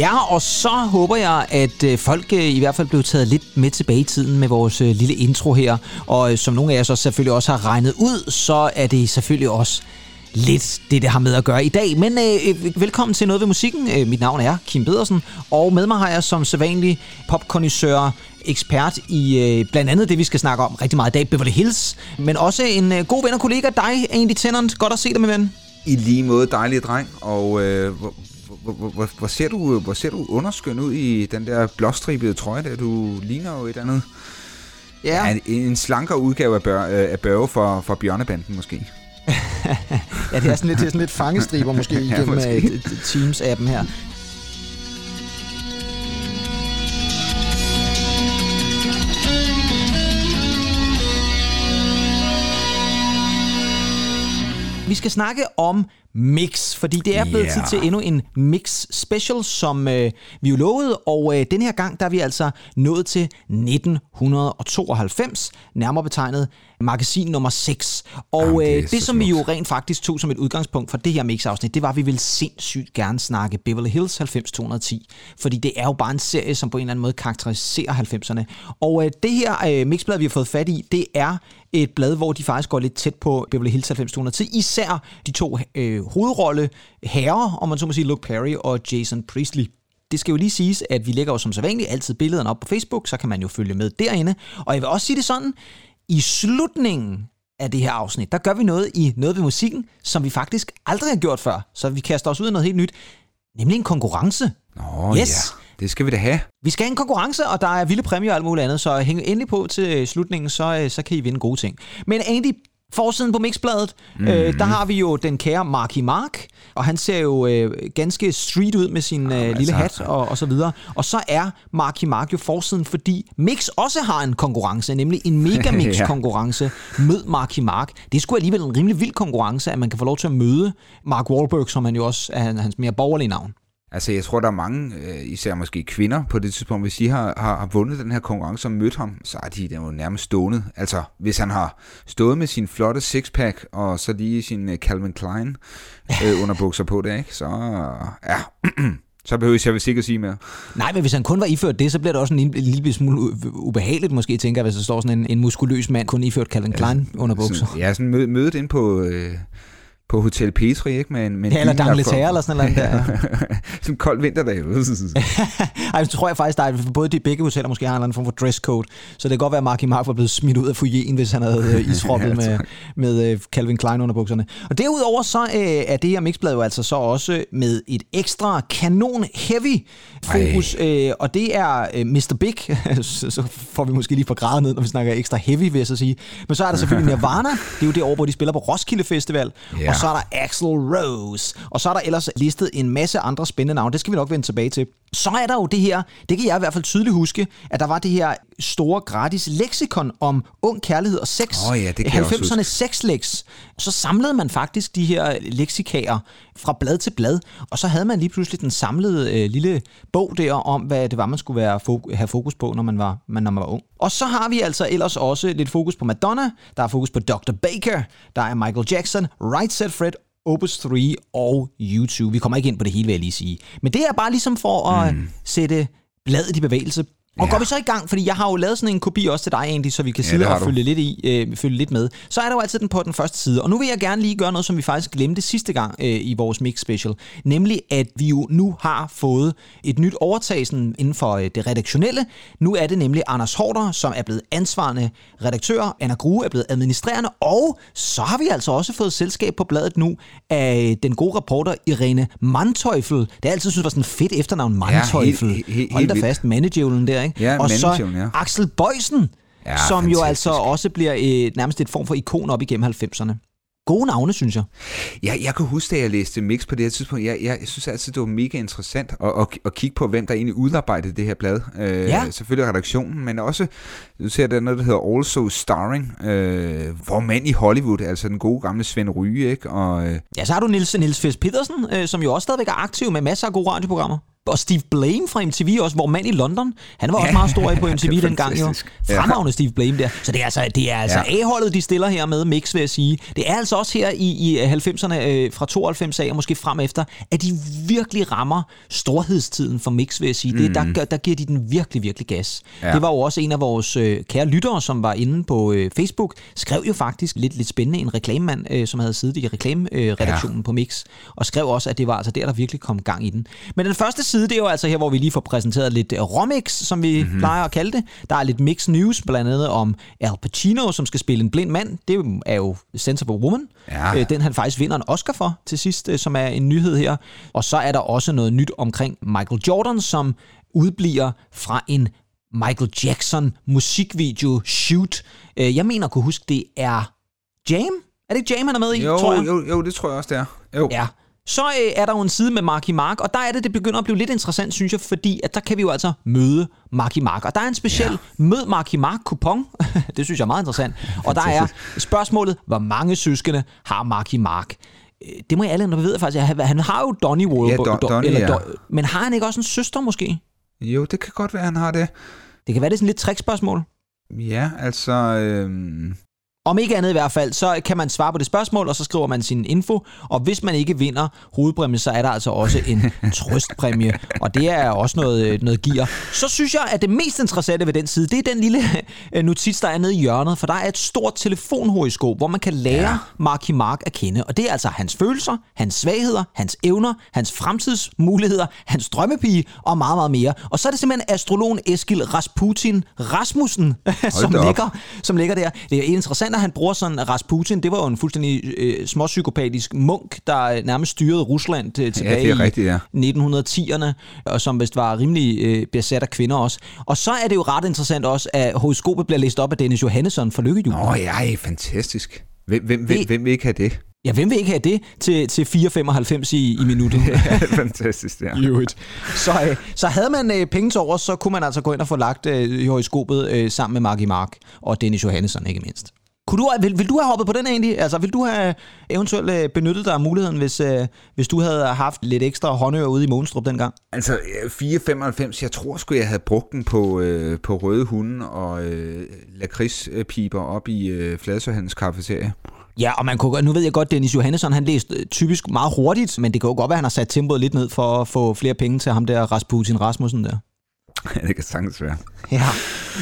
Ja, og så håber jeg, at øh, folk øh, i hvert fald blev taget lidt med tilbage i tiden med vores øh, lille intro her. Og som nogle af jer så selvfølgelig også har regnet ud, så er det selvfølgelig også lidt det, det har med at gøre i dag. Men øh, velkommen til Noget ved Musikken. Øh, mit navn er Kim Pedersen, og med mig har jeg som sædvanlig popkondisør, ekspert i øh, blandt andet det, vi skal snakke om rigtig meget i dag, Beverly Hills, men også en øh, god ven og kollega, dig, Andy Tennant. Godt at se dig, min ven. I lige måde, dejlig dreng, og øh, hvor, hvor, hvor, ser du, hvor ser du underskøn ud i den der blåstribede trøje der? Du ligner jo et andet... Ja. ja en, en slankere udgave af, bør, af Børge for, for Bjørnebanden måske. ja, det er sådan lidt, det er sådan lidt fangestriber måske igennem ja, måske. Øh, Teams-appen her. Vi skal snakke om mix, fordi det er blevet yeah. tid til endnu en mix special, som øh, vi jo lovede, og øh, den her gang der er vi altså nået til 1992, nærmere betegnet magasin nummer 6. Og Jamen, det, øh, det som vi jo rent faktisk tog som et udgangspunkt for det her mix-afsnit, det var, at vi ville sindssygt gerne snakke Beverly Hills 90210, fordi det er jo bare en serie, som på en eller anden måde karakteriserer 90'erne. Og øh, det her øh, mixblad, vi har fået fat i, det er et blad, hvor de faktisk går lidt tæt på Beverly Hills 90210, især de to øh, hovedrolle herrer, om man så må sige, Luke Perry og Jason Priestley. Det skal jo lige siges, at vi lægger jo som så vanligt altid billederne op på Facebook, så kan man jo følge med derinde. Og jeg vil også sige det sådan, i slutningen af det her afsnit, der gør vi noget i noget ved musikken, som vi faktisk aldrig har gjort før. Så vi kaster os ud i noget helt nyt, nemlig en konkurrence. Nå yes. ja, det skal vi da have. Vi skal have en konkurrence, og der er vilde præmier og alt muligt andet, så hæng endelig på til slutningen, så, øh, så kan I vinde gode ting. Men Andy, forsiden på Mixbladet, mm. øh, der har vi jo den kære Marky Mark, og han ser jo øh, ganske street ud med sin øh, lille hat og, og så videre. Og så er Marky Mark jo forsiden, fordi Mix også har en konkurrence, nemlig en Megamix-konkurrence ja. med Marky Mark. Det er sgu alligevel en rimelig vild konkurrence, at man kan få lov til at møde Mark Wahlberg, som han jo også er hans mere borgerlige navn. Altså, jeg tror, der er mange, øh, især måske kvinder på det tidspunkt, hvis de har, har, har vundet den her konkurrence og mødt ham, så er de der jo nærmest stående. Altså, hvis han har stået med sin flotte sixpack, og så lige sin uh, Calvin Klein øh, underbukser på det, ikke? så ja, så behøver jeg vel sikkert sige mere. Nej, men hvis han kun var iført det, så bliver det også en, en lille smule ubehageligt, måske, tænker jeg, hvis der står sådan en, en muskuløs mand, kun iført Calvin Klein ja, underbukser. ja, sådan mødet ind på... Øh, på Hotel Petri, ikke? Med en, med ja, eller D'Angleterre eller sådan noget der. Ja. sådan en kold vinterdag. Ej, så tror jeg faktisk, er både de begge hoteller måske har en eller anden form for dresscode. Så det kan godt være, at Marky Mark var blevet smidt ud af foyeren, hvis han havde øh, isroppet ja, med, med uh, Calvin Klein under bukserne. Og derudover så uh, er det her mixblad jo altså så også med et ekstra kanon heavy fokus. Uh, og det er uh, Mr. Big. så får vi måske lige for grad ned, når vi snakker ekstra heavy, vil jeg så sige. Men så er der selvfølgelig Nirvana. Det er jo det år, hvor de spiller på Roskilde Festival. Yeah så er der Axel Rose, og så er der ellers listet en masse andre spændende navne. Det skal vi nok vende tilbage til. Så er der jo det her, det kan jeg i hvert fald tydeligt huske, at der var det her store gratis leksikon om ung kærlighed og sex. Oh ja, det kan 90'erne sexlex. Så samlede man faktisk de her leksikager fra blad til blad, og så havde man lige pludselig den samlede øh, lille bog der om, hvad det var, man skulle være, fo- have fokus på, når man, var, man, når man var ung. Og så har vi altså ellers også lidt fokus på Madonna, der er fokus på Dr. Baker, der er Michael Jackson, Right Said Fred Opus 3 og YouTube. Vi kommer ikke ind på det hele, vil jeg lige sige. Men det er bare ligesom for at mm. sætte bladet i bevægelse. Og ja. går vi så i gang, fordi jeg har jo lavet sådan en kopi også til dig egentlig, så vi kan sidde ja, og følge lidt, i, øh, følge lidt med. Så er der jo altid den på den første side. Og nu vil jeg gerne lige gøre noget, som vi faktisk glemte sidste gang øh, i vores Mix Special. Nemlig, at vi jo nu har fået et nyt overtag sådan, inden for øh, det redaktionelle. Nu er det nemlig Anders Hårder, som er blevet ansvarende redaktør. Anna Grue er blevet administrerende. Og så har vi altså også fået selskab på bladet nu af den gode reporter Irene Manteuffel. Det er altid synes var sådan fedt efternavn, Manteuffel. Ja, helt, helt, helt Hold da fast, manageren der, ikke? Ja, og så ja. Axel Bøjsen, ja, som fantastisk. jo altså også bliver et, nærmest et form for ikon op igennem 90'erne gode navne, synes jeg. Ja, jeg kan huske, da jeg læste Mix på det her tidspunkt, jeg, jeg, jeg synes altid, det var mega interessant at, at, at kigge på, hvem der egentlig udarbejdede det her blad. Øh, ja. Selvfølgelig redaktionen, men også, du ser der noget, der hedder Also Starring, øh, hvor mand i Hollywood, altså den gode gamle Svend Ryge, ikke? Og, øh, ja, så har du Nils, Nils Fes Petersen, øh, som jo også stadigvæk er aktiv med masser af gode radioprogrammer. Og Steve Blame fra MTV også, hvor mand i London, han var også meget stor på MTV dengang jo. Fremragende ja. Steve Blame der. Så det er altså, det er altså ja. A-holdet, de stiller her med Mix, vil jeg sige. Det er altså også her i, i 90'erne, øh, fra 92 af og måske frem efter, at de virkelig rammer storhedstiden for Mix, vil jeg sige. Mm. Det, der, der giver de den virkelig, virkelig gas. Ja. Det var jo også en af vores øh, kære lyttere, som var inde på øh, Facebook, skrev jo faktisk lidt, lidt spændende, en reklamemand, øh, som havde siddet i reklameredaktionen øh, ja. på Mix, og skrev også, at det var altså der, der virkelig kom gang i den. Men den første side, det er jo altså her, hvor vi lige får præsenteret lidt øh, Romix, som vi mm-hmm. plejer at kalde det. Der er lidt mix news, blandt andet om Al Pacino, som skal spille en blind mand. Det er jo Sensible Woman. Ja. Øh, den han faktisk vinder en Oscar for til sidst, øh, som er en nyhed her. Og så er der også noget nyt omkring Michael Jordan, som udbliver fra en Michael Jackson musikvideo shoot. Jeg mener at kunne huske, det er Jam? Er det ikke Jam, han er med i, jo, tror jeg? Jo, jo, det tror jeg også, det er. Jo. Ja, så øh, er der jo en side med Marky Mark, og der er det, det begynder at blive lidt interessant, synes jeg, fordi at der kan vi jo altså møde Marky Mark. Og der er en speciel ja. mød Marky Mark kupon. det synes jeg er meget interessant. Og der er spørgsmålet, hvor mange søskende har Marky Mark? Øh, det må jeg alle ved faktisk. Han har jo Donny Wahlberg. Ja, Don, Donnie, eller, ja. Men har han ikke også en søster måske? Jo, det kan godt være, han har det. Det kan være, det er sådan lidt trickspørgsmål. Ja, altså... Øh... Om ikke andet i hvert fald, så kan man svare på det spørgsmål, og så skriver man sin info. Og hvis man ikke vinder hovedpræmie, så er der altså også en trøstpræmie. Og det er også noget, øh, noget gear. Så synes jeg, at det mest interessante ved den side, det er den lille øh, notits, der er nede i hjørnet. For der er et stort telefonhoroskop, hvor man kan lære ja. Marky Mark at kende. Og det er altså hans følelser, hans svagheder, hans evner, hans fremtidsmuligheder, hans drømmepige og meget, meget mere. Og så er det simpelthen astrologen Eskil Rasputin Rasmussen, som ligger, som ligger der. Det er interessant at han bruger sådan Rasputin, det var jo en fuldstændig øh, småpsykopatisk munk, der nærmest styrede Rusland til, tilbage ja, rigtigt, ja. i 1910'erne, og som vist var rimelig øh, besat af kvinder også. Og så er det jo ret interessant også, at horoskopet bliver læst op af Dennis Johannesson for Lykkehjul. Åh ja, fantastisk. Hvem, hvem, hvem, hvem vil ikke have det? Ja, hvem vil ikke have det til, til 4,95 i, i minuttet? Fantastisk, ja. Så, øh, så havde man øh, penge til over, så kunne man altså gå ind og få lagt øh, horoskopet øh, sammen med Mark i Mark og Dennis Johannesson ikke mindst. Kunne du, vil, vil du have hoppet på den egentlig? Altså, vil du have eventuelt øh, benyttet dig af muligheden, hvis, øh, hvis du havde haft lidt ekstra håndører ude i Månstrup dengang? Altså, 4,95, jeg tror sgu, jeg havde brugt den på, øh, på røde hunde og øh, lakridspiber op i øh, Fladsøhandens kaffeterie. Ja, og man kunne, nu ved jeg godt, Dennis Johannesson, han læste øh, typisk meget hurtigt, men det kan jo godt være, at han har sat tempoet lidt ned for at få flere penge til ham der Rasputin Rasmussen der. Ja, det kan sagtens være. Ja.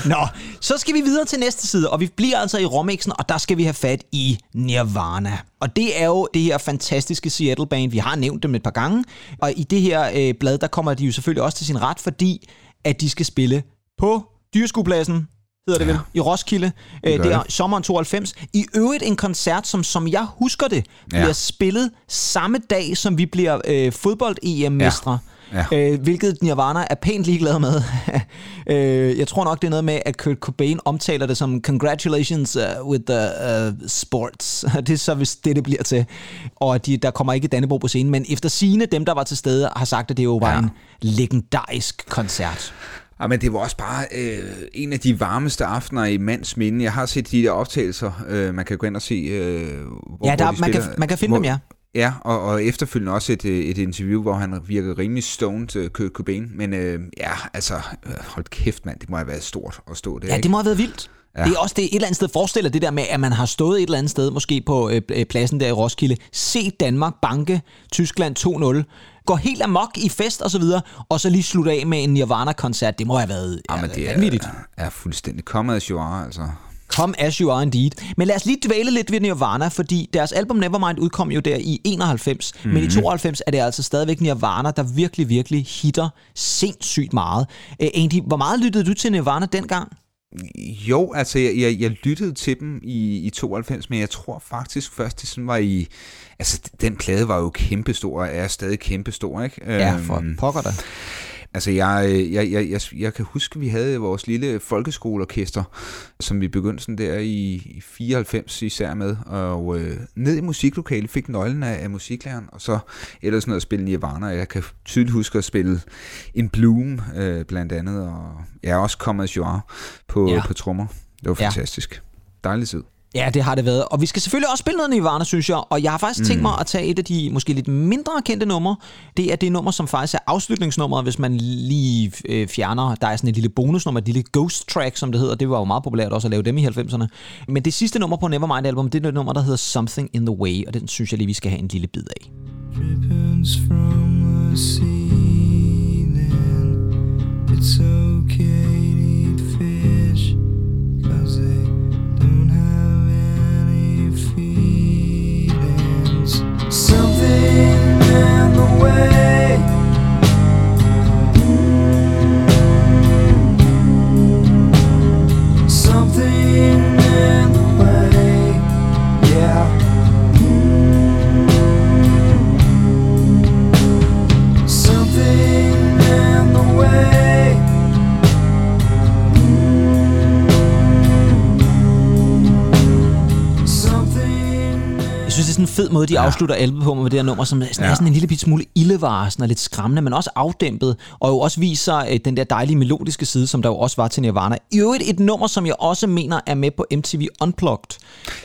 Nå, så skal vi videre til næste side, og vi bliver altså i Romixen, og der skal vi have fat i Nirvana. Og det er jo det her fantastiske Seattle-band, vi har nævnt dem et par gange, og i det her øh, blad, der kommer de jo selvfølgelig også til sin ret, fordi at de skal spille på dyrskuepladsen, hedder det ja. vel, i Roskilde. Det, øh, det er sommeren 92. I øvrigt en koncert, som som jeg husker det, bliver ja. spillet samme dag, som vi bliver øh, fodbold-EM-mestre. Ja. Ja. Øh, hvilket Nirvana er pænt ligeglad med. øh, jeg tror nok, det er noget med, at Kurt Cobain omtaler det som congratulations uh, with the uh, sports. det er så, hvis det, det bliver til. Og de, der kommer ikke Dannebro på scenen. Men efter sine dem, der var til stede, har sagt, at det jo var ja. en legendarisk koncert. Ja, men det var også bare øh, en af de varmeste aftener i mands minde. Jeg har set de der optagelser. Øh, man kan gå ind og se, øh, hvor, ja, der, hvor de man, kan, man kan finde hvor, dem, ja. Ja, og, og efterfølgende også et, øh, et interview, hvor han virker rimelig stoned, uh, Kurt Cobain. Men øh, ja, altså, øh, hold kæft mand, det må have været stort at stå der. Ja, ikke? det må have været vildt. Ja. Det er også det et eller andet sted forestiller det der med, at man har stået et eller andet sted, måske på øh, pladsen der i Roskilde, se Danmark banke Tyskland 2-0, går helt amok i fest og så videre, og så lige slutte af med en Nirvana-koncert. Det må have været ja, men det er, er, er fuldstændig kommet are, altså. Come as you are indeed. Men lad os lige dvæle lidt ved Nirvana, fordi deres album Nevermind udkom jo der i 91, mm-hmm. men i 92 er det altså stadigvæk Nirvana, der virkelig, virkelig hitter sindssygt meget. Uh, Andy, hvor meget lyttede du til Nirvana dengang? Jo, altså jeg, jeg, jeg lyttede til dem i, i 92, men jeg tror faktisk først, det sådan var i... Altså den plade var jo kæmpestor, og er stadig kæmpestor, ikke? Ja, for øhm, pokker da. Altså, jeg, jeg, jeg, jeg, jeg kan huske, at vi havde vores lille folkeskoleorkester, som vi begyndte sådan der i, i 94 især med, og øh, ned i musiklokalet fik nøglen af, af musiklæreren, og så ellers noget at spille Nirvana. Jeg kan tydeligt huske at spille en Bloom øh, blandt andet, og jeg er også kommet are på, ja. på trommer. Det var fantastisk. Ja. Dejlig tid. Ja, det har det været. Og vi skal selvfølgelig også spille noget Nirvana, synes jeg. Og jeg har faktisk mm. tænkt mig at tage et af de måske lidt mindre kendte numre. Det er det nummer, som faktisk er afslutningsnummeret, hvis man lige øh, fjerner. Der er sådan et lille bonusnummer, et lille ghost track, som det hedder. Det var jo meget populært også at lave dem i 90'erne. Men det sidste nummer på Nevermind-album, det er et nummer, der hedder Something in the Way. Og den synes jeg lige, vi skal have en lille bid af. From the ceiling It's okay And the way fed måde, de ja. afslutter album på med det her nummer, som sådan ja. er sådan en lille bit smule ildevarsen og lidt skræmmende, men også afdæmpet, og jo også viser øh, den der dejlige melodiske side, som der jo også var til Nirvana. I øvrigt et nummer, som jeg også mener er med på MTV Unplugged.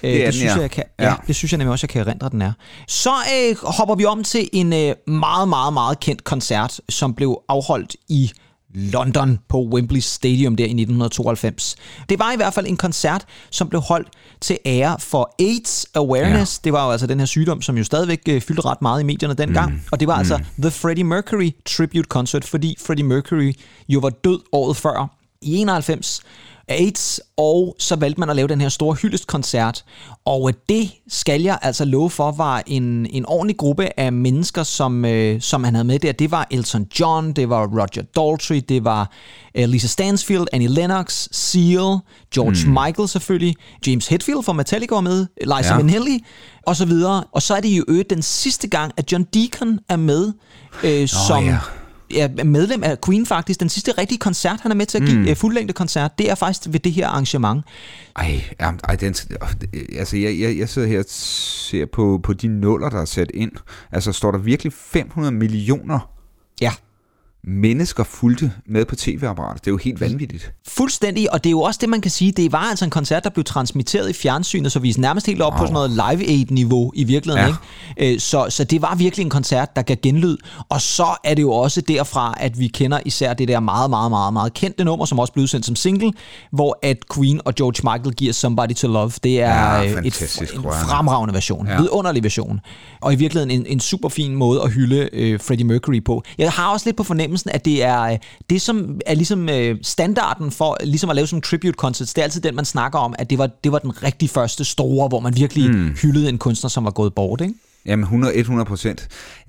Øh, det, det, den, synes ja. jeg, kan, ja. ja. det synes jeg nemlig også, jeg kan erindre, den er. Så øh, hopper vi om til en øh, meget, meget, meget kendt koncert, som blev afholdt i London på Wembley Stadium der i 1992. Det var i hvert fald en koncert, som blev holdt til ære for AIDS Awareness. Ja. Det var jo altså den her sygdom, som jo stadigvæk øh, fyldte ret meget i medierne dengang. Mm. Og det var altså mm. altså The Freddie Mercury Tribute Concert, fordi Freddie Mercury jo var død året før i 91 AIDS, og så valgte man at lave den her store hyldestkoncert. Og det skal jeg altså love for, var en, en ordentlig gruppe af mennesker, som, øh, som han havde med der. Det var Elton John, det var Roger Daltrey, det var øh, Lisa Stansfield, Annie Lennox, Seal, George mm. Michael selvfølgelig, James Hetfield fra Metallica var med, Liza ja. Minnelli, og så videre. Og så er det jo øvrigt den sidste gang, at John Deacon er med, øh, oh, som... Ja er medlem af Queen faktisk. Den sidste rigtige koncert, han er med til at give, mm. fuldlængde koncert, det er faktisk ved det her arrangement. Ej, ej den, altså jeg, jeg, jeg sidder her og ser på, på de nuller, der er sat ind. Altså står der virkelig 500 millioner Ja mennesker fulgte med på tv-apparatet. Det er jo helt vanvittigt. Fuldstændig, og det er jo også det, man kan sige, det var altså en koncert, der blev transmitteret i fjernsynet, så vi er nærmest helt op wow. på sådan noget Live Aid-niveau i virkeligheden. Ja. Ikke? Øh, så, så det var virkelig en koncert, der gav genlyd. Og så er det jo også derfra, at vi kender især det der meget, meget, meget, meget kendte nummer, som også blev udsendt som single, hvor at Queen og George Michael giver Somebody to Love. Det er ja, et, en fremragende version, ja. vidunderlig version. Og i virkeligheden en, en super fin måde at hylde øh, Freddie Mercury på. Jeg har også lidt på fornemmelse fornemmelsen, at det er øh, det, som er ligesom øh, standarden for ligesom at lave sådan en tribute concert. Det er altid den, man snakker om, at det var, det var den rigtig første store, hvor man virkelig mm. hyldede en kunstner, som var gået bort, ikke? Jamen 100, 100 procent.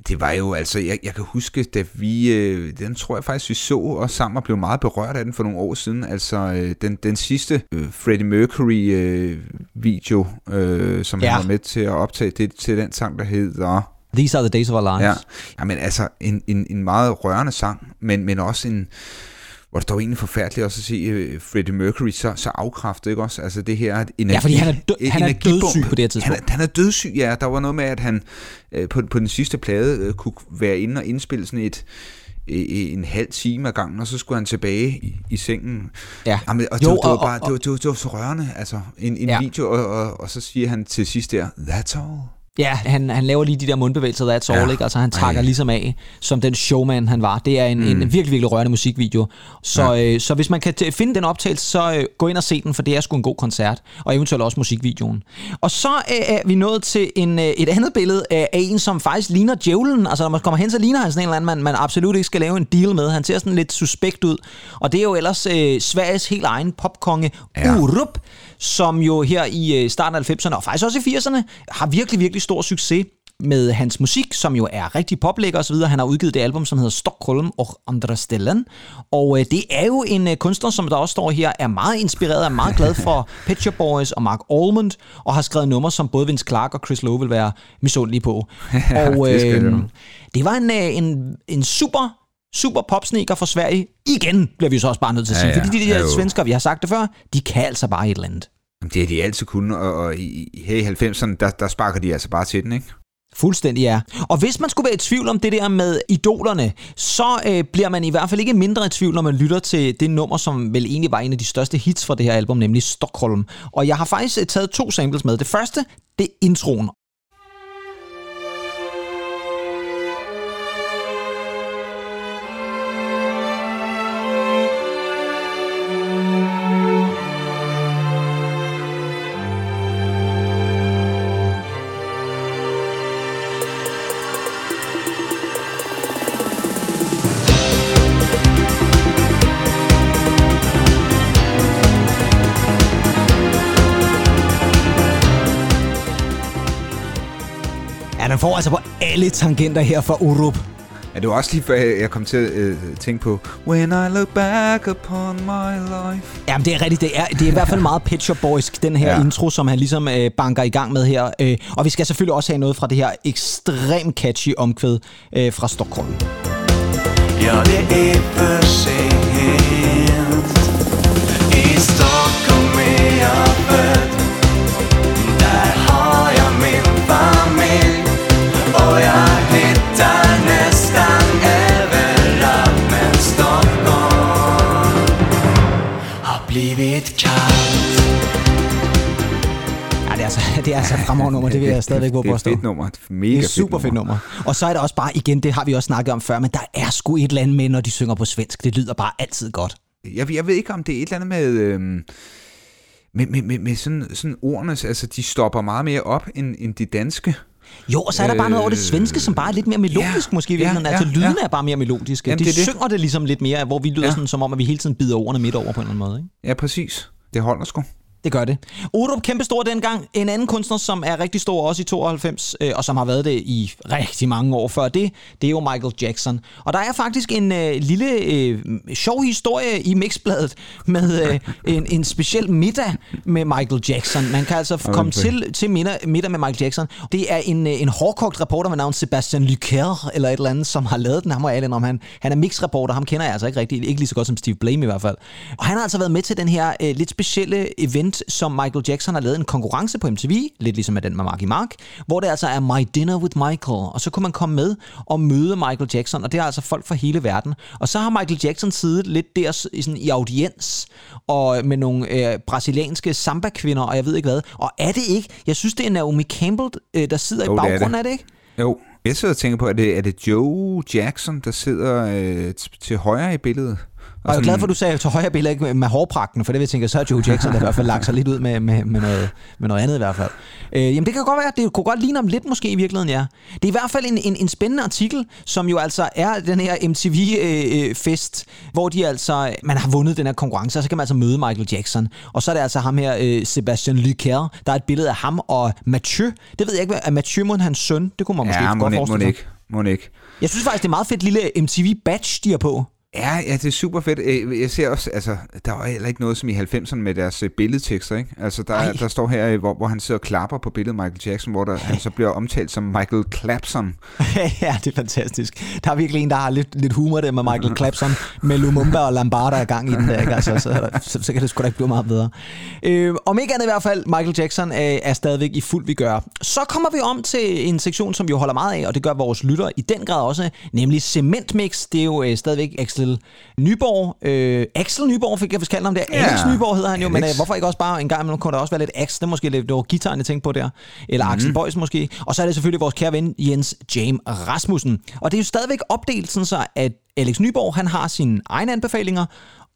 Det var jo altså, jeg, jeg kan huske, da vi, øh, den tror jeg faktisk, vi så os sammen og blev meget berørt af den for nogle år siden. Altså øh, den, den sidste øh, Freddie Mercury øh, video, øh, som ja. han var med til at optage, det til den sang, der hedder These are the days of our lives. Ja, men altså en, en, en meget rørende sang, men, men også en, hvor det dog egentlig forfærdeligt også at se uh, Freddie Mercury så, så afkræftet, ikke også? Altså det her energi, Ja, fordi han er, død, han er dødssyg på det her tidspunkt. Han er, han er dødssyg, ja. Der var noget med, at han uh, på, på den sidste plade uh, kunne være inde og indspille sådan et en halv time ad gangen, og så skulle han tilbage i, i sengen. Ja. Jamen, og det, jo, det, var bare, og, og, det, var, det, var, det var så rørende, altså en, en ja. video, og, og, og så siger han til sidst der, that's all. Ja, han, han laver lige de der mundbevægelser, der er all, ja. ikke? Altså han takker Ej. ligesom af, som den showman han var. Det er en, mm. en virkelig, virkelig rørende musikvideo. Så, ja. øh, så hvis man kan finde den optagelse, så øh, gå ind og se den, for det er sgu en god koncert. Og eventuelt også musikvideoen. Og så øh, er vi nået til en, øh, et andet billede af en, som faktisk ligner djævlen. Altså når man kommer hen, så ligner han sådan en eller anden, man, man absolut ikke skal lave en deal med. Han ser sådan lidt suspekt ud. Og det er jo ellers øh, Sveriges helt egen popkonge, ja. Urup som jo her i øh, starten af 90'erne, og faktisk også i 80'erne, har virkelig, virkelig stor succes med hans musik, som jo er rigtig poplækker osv. Han har udgivet det album, som hedder Stockholm og Andra Stellen. Og øh, det er jo en øh, kunstner, som der også står her, er meget inspireret, er meget glad for Pet Shop Boys og Mark Almond, og har skrevet numre, som både Vince Clark og Chris Lowe vil være misundelige på. ja, og øh, det, det var en, øh, en, en super super popsneaker fra Sverige. Igen bliver vi så også bare nødt til at sige. Ja, ja. Fordi de der svensker, vi har sagt det før, de kan altså bare et eller andet. Det er de altid kunnet, og, og i, her i 90'erne, der, der sparker de altså bare til den, ikke? Fuldstændig ja. Og hvis man skulle være i tvivl om det der med idolerne, så øh, bliver man i hvert fald ikke mindre i tvivl, når man lytter til det nummer, som vel egentlig var en af de største hits fra det her album, nemlig Stockholm. Og jeg har faktisk øh, taget to samples med. Det første, det er introen. Får altså på alle tangenter her fra Urup. Ja, det var også lige før jeg kom til at øh, tænke på When I look back upon my life. Jamen, det er rigtigt. Det er, det er i hvert fald meget Pet Shop Boysk, den her ja. Intro, som han ligesom øh, banker i gang med her. Øh, og vi skal selvfølgelig også have noget fra det her ekstremt catchy omkvæd øh, fra Stockholm. Ja, det är det er altså, altså et fremragende nummer, det vil jeg stadigvæk våge Det på er et fedt nummer. Et mega Det er super fedt nummer. Og så er der også bare, igen, det har vi også snakket om før, men der er sgu et eller andet med, når de synger på svensk. Det lyder bare altid godt. Jeg, jeg ved ikke, om det er et eller andet med... Øhm, med, med, med, med sådan, sådan ordene, altså de stopper meget mere op end, end de danske. Jo, og så er der bare noget over det svenske, som bare er lidt mere melodisk ja, måske. Ja, ja, ja, altså, ja, lydene ja. er bare mere melodiske. Jamen, de det det. synger det ligesom lidt mere, hvor vi lyder. Ja. sådan, som om, at vi hele tiden bider ordene midt over på en eller anden måde. Ikke? Ja, præcis. Det holder sgu. Det gør det. Orup, kæmpe stor dengang. En anden kunstner, som er rigtig stor også i 92, øh, og som har været det i rigtig mange år før det, det er jo Michael Jackson. Og der er faktisk en øh, lille øh, sjov historie i Mixbladet med øh, en, en speciel middag med Michael Jackson. Man kan altså komme til, til middag, middag med Michael Jackson. Det er en, øh, en hårdkogt reporter med navn Sebastian Lyker, eller et eller andet, som har lavet den. Han må jeg om han, han er mixreporter, ham kender jeg altså ikke rigtig, ikke lige så godt som Steve Blame i hvert fald. Og han har altså været med til den her øh, lidt specielle event, som Michael Jackson har lavet en konkurrence på MTV, lidt ligesom med den med Marky Mark, hvor det altså er My Dinner with Michael, og så kunne man komme med og møde Michael Jackson, og det er altså folk fra hele verden. Og så har Michael Jackson siddet lidt der i sådan, i audiens, og med nogle øh, brasilianske samba-kvinder, og jeg ved ikke hvad. Og er det ikke, jeg synes det er Naomi Campbell, øh, der sidder Jo, i det er baggrunden, det. er det ikke? Jo, jeg sidder og tænker på, er det, er det Joe Jackson, der sidder øh, til højre i billedet? Og jeg er glad for, at du sagde til højre billede ikke med hårpragten, for det vil jeg tænke, så har Joe Jackson da i hvert fald lagt sig lidt ud med, med, med, noget, med noget andet i hvert fald. Øh, jamen det kan godt være, det kunne godt ligne om lidt måske i virkeligheden, ja. Det er i hvert fald en, en, en spændende artikel, som jo altså er den her MTV-fest, hvor de altså, man har vundet den her konkurrence, og så kan man altså møde Michael Jackson. Og så er det altså ham her, øh, Sebastian Lyker, der er et billede af ham og Mathieu. Det ved jeg ikke, er Mathieu mon hans søn? Det kunne man måske Ja, godt ikke, må forestille sig. ikke, må ikke. Jeg synes faktisk, det er meget fedt lille MTV-badge, de har på. Ja, ja, det er super fedt. Øh, Jeg ser også, altså, der var heller ikke noget som i 90'erne med deres øh, billedtekster, ikke? Altså, der, Ej. der står her, øh, hvor, hvor han sidder og klapper på billedet Michael Jackson, hvor der, han så bliver omtalt som Michael Clapson. ja, det er fantastisk. Der er virkelig en, der har lidt, lidt humor der med Michael Clapson, med Lumumba og Lambada i gang i den der, ikke? Altså, så, så, så kan det sgu da ikke blive meget bedre. Øh, om ikke andet i hvert fald, Michael Jackson øh, er stadigvæk i fuld vi gør. Så kommer vi om til en sektion, som vi holder meget af, og det gør vores lytter i den grad også, nemlig Cementmix. Det er jo øh, stadigvæk Axel Nyborg. Øh, Axel Nyborg fik jeg vist kaldt ham der. Ja, Alex Nyborg hedder han jo, men Alex. øh, hvorfor ikke også bare en gang imellem kunne der også være lidt Ax, det måske lidt, det var gitaren, jeg tænkte på der. Eller Axel Boys måske. Og så er det selvfølgelig vores kære ven Jens James Rasmussen. Og det er jo stadigvæk opdelt sådan så, at Alex Nyborg, han har sine egne anbefalinger,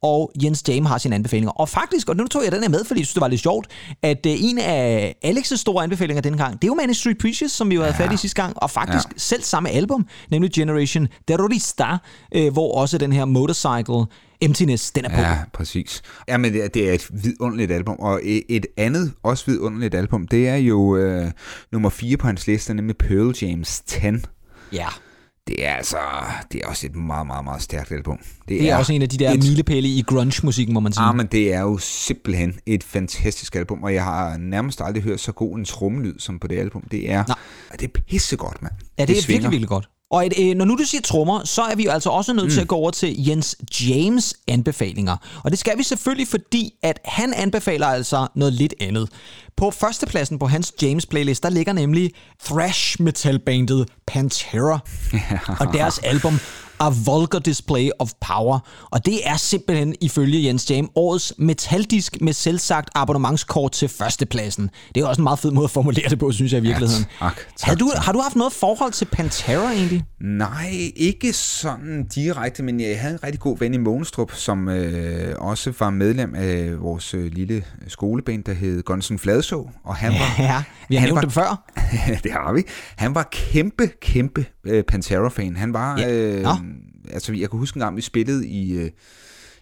og Jens James har sine anbefalinger. Og faktisk, og nu tog jeg den her med, fordi jeg synes, det var lidt sjovt, at øh, en af Alex' store anbefalinger denne gang, det er jo Manic Street Preachers, som vi jo havde fat i sidste gang, og faktisk ja. selv samme album, nemlig Generation Terrorista, øh, hvor også den her Motorcycle Emptiness, den er på. Ja, præcis. Jamen, det er, det er et vidunderligt album, og et, et andet også vidunderligt album, det er jo øh, nummer 4 på hans liste, nemlig Pearl James 10. ja. Det er altså, det er også et meget, meget, meget stærkt album. Det er også en af de der et- milepæle i grunge-musikken, må man sige. Ah, men det er jo simpelthen et fantastisk album, og jeg har nærmest aldrig hørt så god en trommelyd som på det album. Det er, Nej. det er pissegodt, mand. Ja, det, er svinger. virkelig, virkelig godt. Og et, øh, når nu du siger trommer, så er vi jo altså også nødt mm. til at gå over til Jens James anbefalinger. Og det skal vi selvfølgelig, fordi at han anbefaler altså noget lidt andet. På førstepladsen på hans James playlist, der ligger nemlig thrash metal bandet Pantera og deres album A Vulgar Display of Power. Og det er simpelthen, ifølge Jens James, årets metaldisk med selvsagt abonnementskort til førstepladsen. Det er også en meget fed måde at formulere det på, synes jeg i virkeligheden. Ja, tak, tak, Havde du, har du haft noget forhold til Pantera egentlig? Nej, ikke sådan direkte, men jeg havde en rigtig god ven i Månestrup, som øh, også var medlem af vores øh, lille skoleband, der hed Gonsen Fladså. Og han var, Ja, vi har han nævnt var, dem før. det har vi. Han var kæmpe, kæmpe øh, Pantera-fan. Han var... Ja. Øh, Nå. Altså, jeg kan huske en gang, vi spillede i... Øh,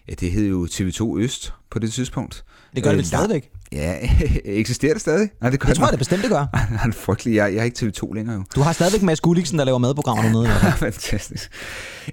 ja, det hed jo TV2 Øst på det tidspunkt. Det gør det vel Øh, stadigvæk. Ja, eksisterer det stadig? Nej, det gør Det tror jeg det bestemt, det gør. Han er frygtelig. Jeg, jeg er ikke TV2 længere jo. Du har stadigvæk Mads Gulliksen, der laver madprogrammer dernede. fald. Fantastisk.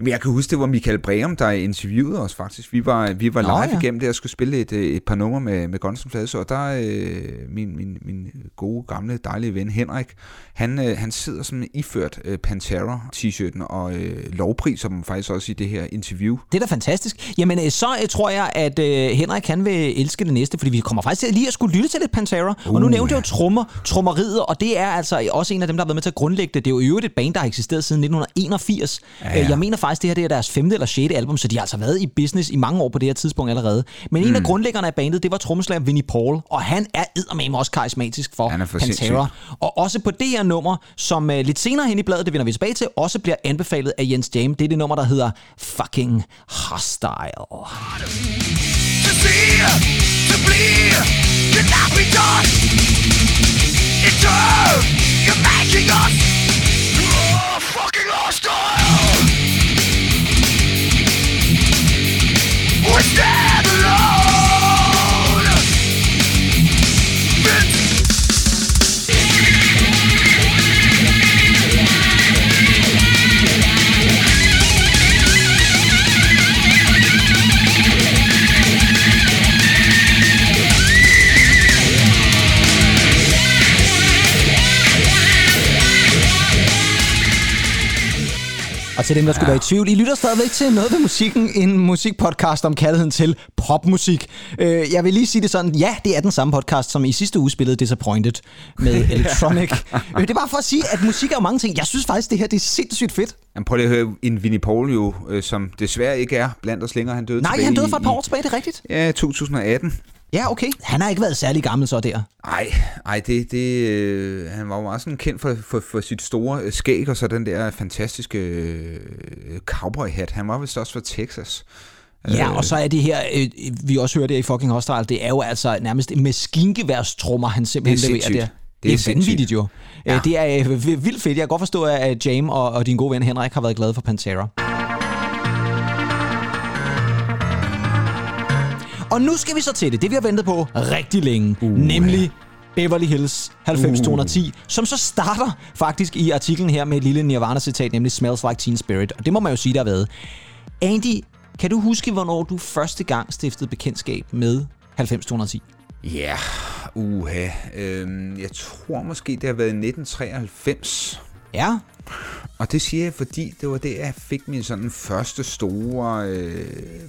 Men jeg kan huske, det var Michael Breum, der interviewede os faktisk. Vi var, vi var Nå, live ja. igennem det og skulle spille et, et par numre med, med Guns N' Roses, og der øh, min, min, min gode, gamle, dejlige ven Henrik, han, øh, han sidder sådan iført øh, Pantera-t-shirten og øh, lovpriser dem faktisk også i det her interview. Det er da fantastisk. Jamen, øh, så øh, tror jeg, at øh, Henrik han vil elske det næste, fordi vi kommer faktisk til lige at skulle lytte til lidt Pantera. Uh. Og nu Uh. nævnte jeg jo trommer, trommeriet, og det er altså også en af dem, der har været med til at grundlægge det. Det er jo i øvrigt et band, der har eksisteret siden 1981. Ja, ja. Jeg mener faktisk, det her det er deres femte eller sjette album, så de har altså været i business i mange år på det her tidspunkt allerede. Men mm. en af grundlæggerne af bandet, det var trommeslager Vinnie Paul, og han er eddermame også karismatisk for Han er for Pantera. Og også på det her nummer, som uh, lidt senere hen i bladet, det vender vi tilbage til, også bliver anbefalet af Jens Jam. Det er det nummer, der hedder Fucking Hostile. To see, to bleed, cannot be done. In turn, you're making us fucking hostile. We stand Og til dem, der skulle være i tvivl, I lytter stadigvæk til Noget ved musikken, en musikpodcast om kærligheden til popmusik. Øh, Jeg vil lige sige det sådan, ja, det er den samme podcast, som i sidste uge spillede Disappointed med Electronic. Øh, Det er bare for at sige, at musik er jo mange ting. Jeg synes faktisk, det her det er sindssygt fedt. Jamen, prøv lige at høre en Vinnie Paul jo, øh, som desværre ikke er blandt os længere. Han døde Nej, han døde for et par år tilbage, det er rigtigt. Ja, 2018. Ja, okay. Han har ikke været særlig gammel så der. Ej, ej det, det, øh, han var jo meget sådan kendt for, for, for sit store øh, skæg, og så den der fantastiske øh, cowboy-hat. Han var vist også fra Texas. Ja, og så er det her, øh, vi også hørte det i fucking Hostile, det er jo altså nærmest en maskingeværdstrummer, han simpelthen Det er leverer der. Det Det er sindssygt. vanvittigt jo. Ja. Ja. Det er øh, vildt fedt. Jeg kan godt forstå, at Jam og, og din gode ven Henrik har været glade for Pantera. Og nu skal vi så til det, det vi har ventet på rigtig længe, uh. nemlig Beverly Hills 90210, uh. som så starter faktisk i artiklen her med et lille Nirvana-citat, nemlig Smells Like Teen Spirit. Og det må man jo sige, der har været. Andy, kan du huske, hvornår du første gang stiftede bekendtskab med 90210? Ja, uha. Øhm, jeg tror måske, det har været i 1993. Ja, Og det siger jeg, fordi det var det, jeg fik min sådan første store øh,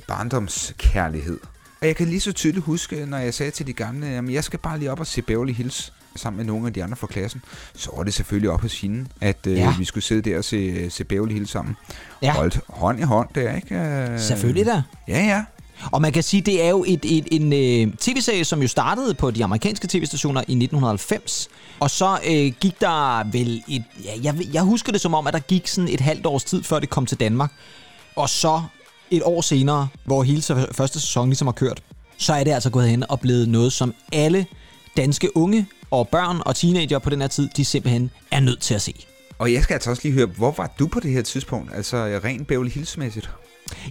barndomskærlighed. Og jeg kan lige så tydeligt huske, når jeg sagde til de gamle, at jeg skal bare lige op og se Beverly Hills sammen med nogle af de andre fra klassen, så var det selvfølgelig op hos hende, at øh, Ja. vi skulle sidde der og se, se Beverly Hills sammen. Ja. Holdt hånd i hånd der, ikke? Øh, selvfølgelig da. Ja, ja. Og man kan sige, det er jo et, et, en øh, tv-serie, som jo startede på de amerikanske tv-stationer i 1990. Og så øh, gik der vel et... Ja, jeg, jeg husker det som om, at der gik sådan et halvt års tid, før det kom til Danmark. Og så et år senere, hvor hele første sæson ligesom har kørt, så er det altså gået hen og blevet noget, som alle danske unge og børn og teenager på den her tid, de simpelthen er nødt til at se. Og jeg skal altså også lige høre, hvor var du på det her tidspunkt? Altså rent Beverly Hills-mæssigt?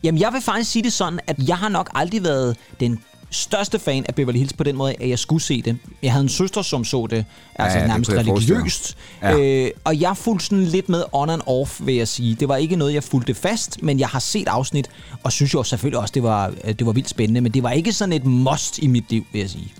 Jamen, jeg vil faktisk sige det sådan, at jeg har nok aldrig været den største fan af Beverly Hills på den måde, at jeg skulle se det. Jeg havde en søster, som så det, altså Ja, det nærmest mig. religiøst. Ja. Øh, og jeg fulgte sådan lidt med on and off, vil jeg sige. Det var ikke noget, jeg fulgte fast, men jeg har set afsnit, og synes jo selvfølgelig også, det var, øh, det var vildt spændende. Men det var ikke sådan et must i mit liv, vil jeg sige.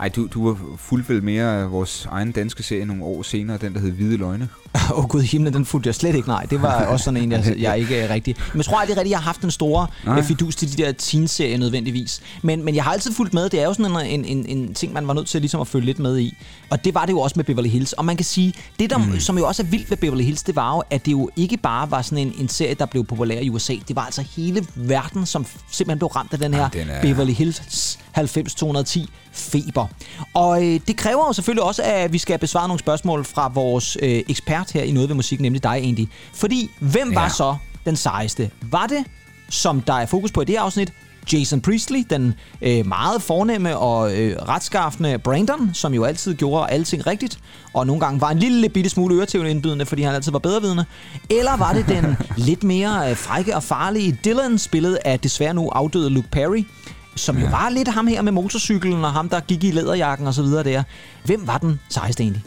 Ej, du, du fulgte vel mere vores egen danske serie nogle år senere, den der hed Hvide Løgne. Åh oh, gud, himlen, den fulgte jeg slet ikke. Nej, det var også sådan en, jeg, jeg ikke er rigtig. Men jeg tror aldrig rigtigt, jeg har haft en store Nej. øh, fidus til de der teen-serier nødvendigvis. Men, men jeg har altid fulgt med. Det er jo sådan en, en, en, en ting, man var nødt til ligesom at følge lidt med i. Og det var det jo også med Beverly Hills. Og man kan sige, det der, mm. som jo også er vildt ved Beverly Hills, det var jo, at det jo ikke bare var sådan en, en serie, der blev populær i USA. Det var altså hele verden, som simpelthen blev ramt af den her den er- Beverly Hills 90-210 feber. Og øh, det kræver jo selvfølgelig også, at vi skal besvare nogle spørgsmål fra vores øh, ekspert her i Noget ved Musik, nemlig dig egentlig. Fordi, hvem var Ja. så den sejeste? Var det, som der er fokus på i det her afsnit, Jason Priestley, den øh, meget fornemme og øh, retskaffende Brandon, som jo altid gjorde alting rigtigt, og nogle gange var en lille bitte smule øretævneindbydende, fordi han altid var bedrevidende. Eller var det den lidt mere øh, frække og farlige Dylan, spillet af desværre nu afdøde Luke Perry, som jo var lidt ham her med motorcyklen, og ham, der gik i læderjakken og så videre der. Hvem var den sejeste egentlig?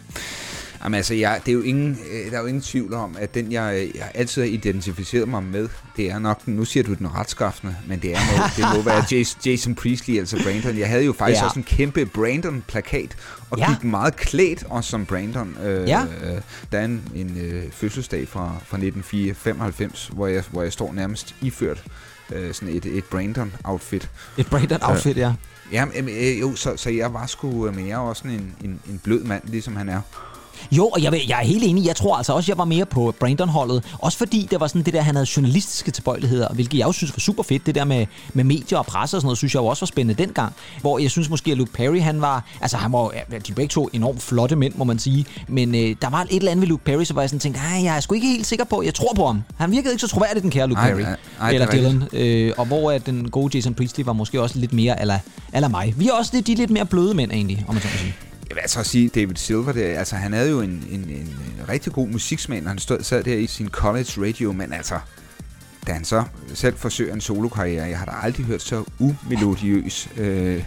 Jamen altså, jeg, det er jo ingen, øh, der er jo ingen tvivl om, at den, jeg, jeg altid har identificeret mig med, det er nok, nu siger du den retskaffende, men det, er må, det må være Jason, Jason Priestley, altså Brandon. Jeg havde jo faktisk Ja. ja. også en kæmpe Brandon-plakat, og Ja. ja. gik meget klædt også som Brandon. Øh, Ja. øh, der er en, en øh, fødselsdag fra, fra 1995, hvor jeg, hvor jeg står nærmest iført øh, sådan et, et Brandon-outfit. Et Brandon-outfit, ja. Ja, men, øh, jo, så, så jeg var sgu, øh, er jo også sådan en, en, en blød mand, ligesom han er. Jo, og jeg, vil- jeg er helt enig. Jeg tror altså også, jeg var mere på Brandon-holdet. Også fordi det var sådan det der, han havde journalistiske tilbøjeligheder, hvilket jeg også synes var super fedt. Det der med, med medier og presse og sådan noget, synes jeg jo også var spændende dengang. Hvor jeg synes måske, at Luke Perry, han var... Altså, han var ja, de begge to enormt flotte mænd, må man sige. Men øh, der var et eller andet ved Luke Perry, så var jeg sådan tænkte, "Ej, jeg er sgu ikke helt sikker på, jeg tror på ham. Han virkede ikke så troværdig, den kære Luke Ej, Perry. ej, ej, eller er. Dylan. Øh, og hvor at den gode Jason Priestley var måske også lidt mere ala, ala mig. Vi er også lidt, de lidt mere bløde mænd, egentlig, om man så må sige. Jeg vil altså sige, David Silver, det, altså han havde jo en, en, en, en rigtig god musiksmag, når han stod, sad der i sin college radio, men altså, da han så selv forsøger en solokarriere, jeg har da aldrig hørt så umelodiøs, øh,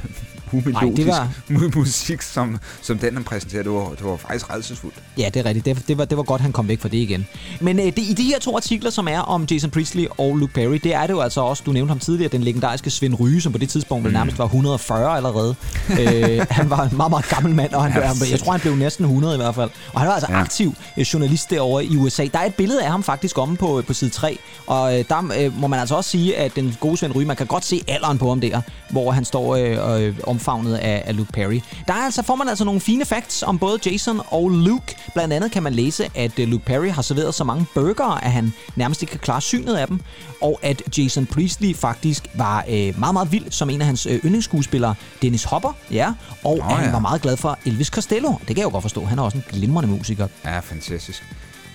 umelodisk var- mu- musik, som, som den, han præsenterede. Det var, det var faktisk redselsfuldt. Ja, det er rigtigt. Det, det, var, det var godt, han kom væk fra det igen. Men øh, det, i de her to artikler, som er om Jason Priestley og Luke Perry, det er det jo altså også, du nævnte ham tidligere, den legendariske Svend Ryge, som på det tidspunkt vel nærmest var 140 allerede. øh, han var en meget, meget gammel mand, og han, Ja, han, jeg tror, han blev næsten 100 i hvert fald. Og han var altså ja. Aktiv øh, journalist derovre i USA. Der er et billede af ham faktisk omme på, på side 3, og øh, der øh, må man altså også sige, at den gode Svend Ryge, man kan godt se alderen på ham der, hvor han står øh, øh, omfavnet af, af Luke Perry. Der er altså, får man altså nogle fine facts om både Jason og Luke. Blandt andet kan man læse, at øh, Luke Perry har serveret så mange burgere, at han nærmest ikke kan klare synet af dem. Og at Jason Priestley faktisk var øh, meget, meget vild som en af hans øh, yndlingsskuespillere, Dennis Hopper. Ja, og Nå at han ja. var meget glad for Elvis Costello. Det kan jeg jo godt forstå. Han er også en glimrende musiker. Ja, fantastisk.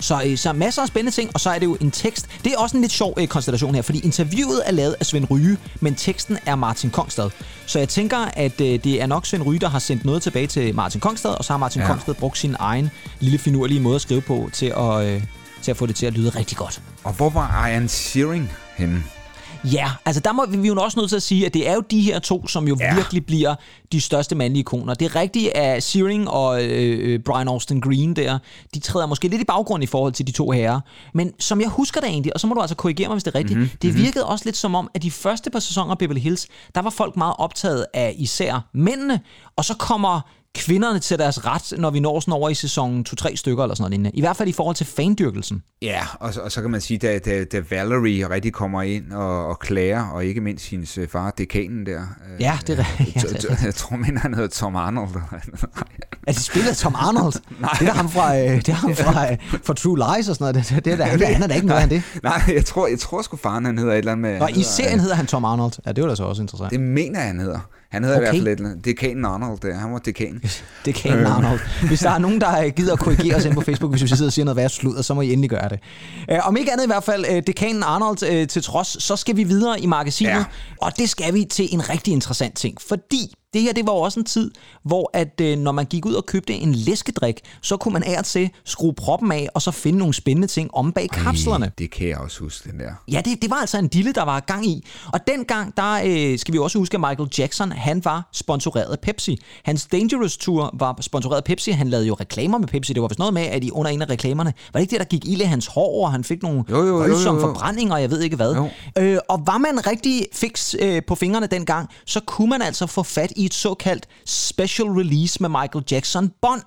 Så, øh, så masser af spændende ting, og så er det jo en tekst. Det er også en lidt sjov øh, konstellation her, fordi interviewet er lavet af Svend Ryge, men teksten er Martin Kongstad. Så jeg tænker, at øh, det er nok Svend Ryge, der har sendt noget tilbage til Martin Kongstad, og så har Martin ja. Kongstad brugt sin egen lille finurlige måde at skrive på til at, øh, til at få det til at lyde rigtig godt. Og hvor var Ian Searing henne? Ja, altså der må vi jo også nødt til at sige, at det er jo de her to, som jo ja. Virkelig bliver de største mandlige ikoner. Det er rigtigt, at Searing og øh, øh, Brian Austin Green der, de træder måske lidt i baggrund i forhold til de to herrer. Men som jeg husker det egentlig, og så må du altså korrigere mig, hvis det er rigtigt, mm-hmm. det virkede også lidt som om, at de første par sæsoner af Beverly Hills, der var folk meget optaget af især mændene, og så kommer kvinderne til deres ret, når vi når sådan over i sæsonen 2-3 stykker eller sådan noget. I hvert fald i forhold til fandyrkelsen. Ja, og, så- og så kan man sige, da, da, da Valerie rigtig kommer ind og, og klager, og ikke mindst hendes øh, far, dekanen der. øh, Ja, det er rigtigt. Ja, t- det er t- Jeg tror, men han hedder Tom Arnold. Er de spillet af Tom Arnold? Nej. Det er ham fra, øh, det er ham fra, øh, fra True Lies og sådan noget. Det, det, det er, der, han, han er da ikke noget af det. Nej, jeg tror, jeg tror sgu faren, han hedder et eller andet med... Nå, i serien hedder han Tom Arnold. Ja, det var da så også interessant. Det mener jeg, han hedder. Han hedder Okay. i hvert fald et. Dekanen Arnold, der. Han var dekan. Det kan øh. Arnold. Hvis der er nogen, der øh, gider at korrigere os ind på Facebook, hvis vi sidder og siger noget værd sludder, så må I endelig gøre det. Uh, om ikke andet i hvert fald, uh, dekanen Arnold uh, til trods, så skal vi videre i magasinet. Ja. og det skal vi til en rigtig interessant ting, fordi det her, det var jo også en tid, hvor at øh, når man gik ud og købte en læskedrik, så kunne man af og til skrue proppen af, og så finde nogle spændende ting om bag kapslerne. Ej, Det kan jeg også huske, den der. Ja, det, det var altså en dille, der var gang i. Og dengang, der øh, skal vi også huske, at Michael Jackson, han var sponsoreret af Pepsi. Hans Dangerous Tour var sponsoreret af Pepsi. Han lavede jo reklamer med Pepsi. Det var vist noget med, at i under en af reklamerne, var det ikke det, der gik ild i hans hår, og han fik nogle Jo, jo, jo, voldsomme jo, jo. forbrændinger, og jeg ved ikke hvad. Øh, og var man rigtig fix øh, på fingrene dengang, så kunne man altså få fat i et såkaldt special release med Michael Jackson bånd,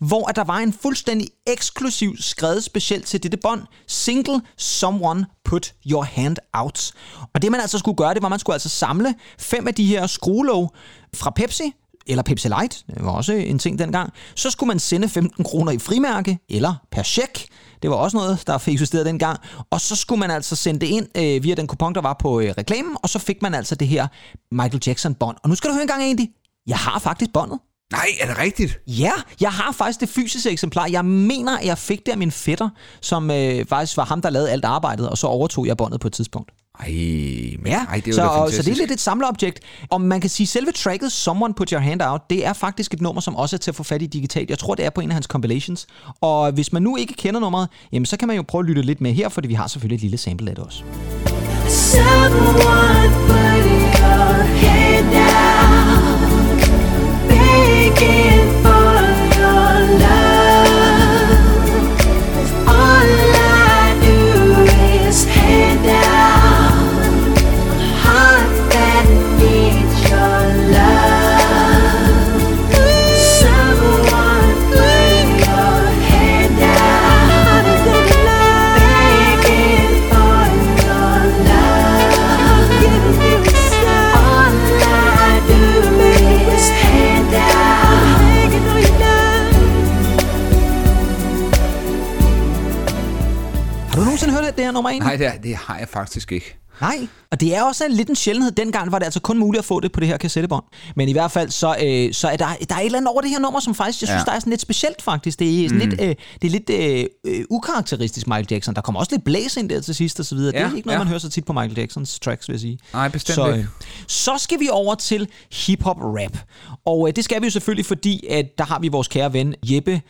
hvor at der var en fuldstændig eksklusiv skrevet specielt til dette bånd, single Someone Put Your Hand Out. Og det man altså skulle gøre, det var, at man skulle altså samle fem af de her skruelåg fra Pepsi, eller Pepsi Light, det var også en ting dengang, så skulle man sende 15 kroner i frimærke, eller per check. Det var også noget, der eksisterede dengang. Og så skulle man altså sende det ind øh, via den kupon, der var på øh, reklamen, og så fik man altså det her Michael Jackson-bånd. Og nu skal du høre en gang egentlig, jeg har faktisk båndet. Nej, er det rigtigt? Ja, jeg har faktisk det fysiske eksemplar. Jeg mener, at jeg fik det af min fætter, som øh, faktisk var ham, der lavede alt arbejdet, og så overtog jeg båndet på et tidspunkt. Ej, men, Ja, ej, det er jo så, og, så fantastisk. det er lidt et samleobjekt. Og man kan sige, at selve tracket Someone Put Your Hand Out, det er faktisk et nummer, som også er til at få fat i digitalt. Jeg tror, det er på en af hans compilations. Og hvis man nu ikke kender nummeret, jamen, så kan man jo prøve at lytte lidt med her, fordi vi har selvfølgelig et lille sample af det også. Someone put your hand out, nummer egentlig? Nej, det, er, det har jeg faktisk ikke. Nej, og det er også en lidt en sjældenhed. Dengang var det altså kun muligt at få det på det her kassettebånd. Men i hvert fald, så, øh, så er der, der er et eller andet over det her nummer, som faktisk, jeg synes, Ja. der er sådan lidt specielt faktisk. Det er, sådan lidt, øh, det er lidt øh, øh, ukarakteristisk Michael Jackson. Der kommer også lidt blæs ind der til sidst og så videre. det Ja, er ikke noget, ja. man hører så tit på Michael Jacksons tracks, vil jeg sige. Nej, bestemt så, ikke. så skal vi over til hip-hop rap. Og øh, det skal vi jo selvfølgelig, fordi at der har vi vores kære ven Jeppe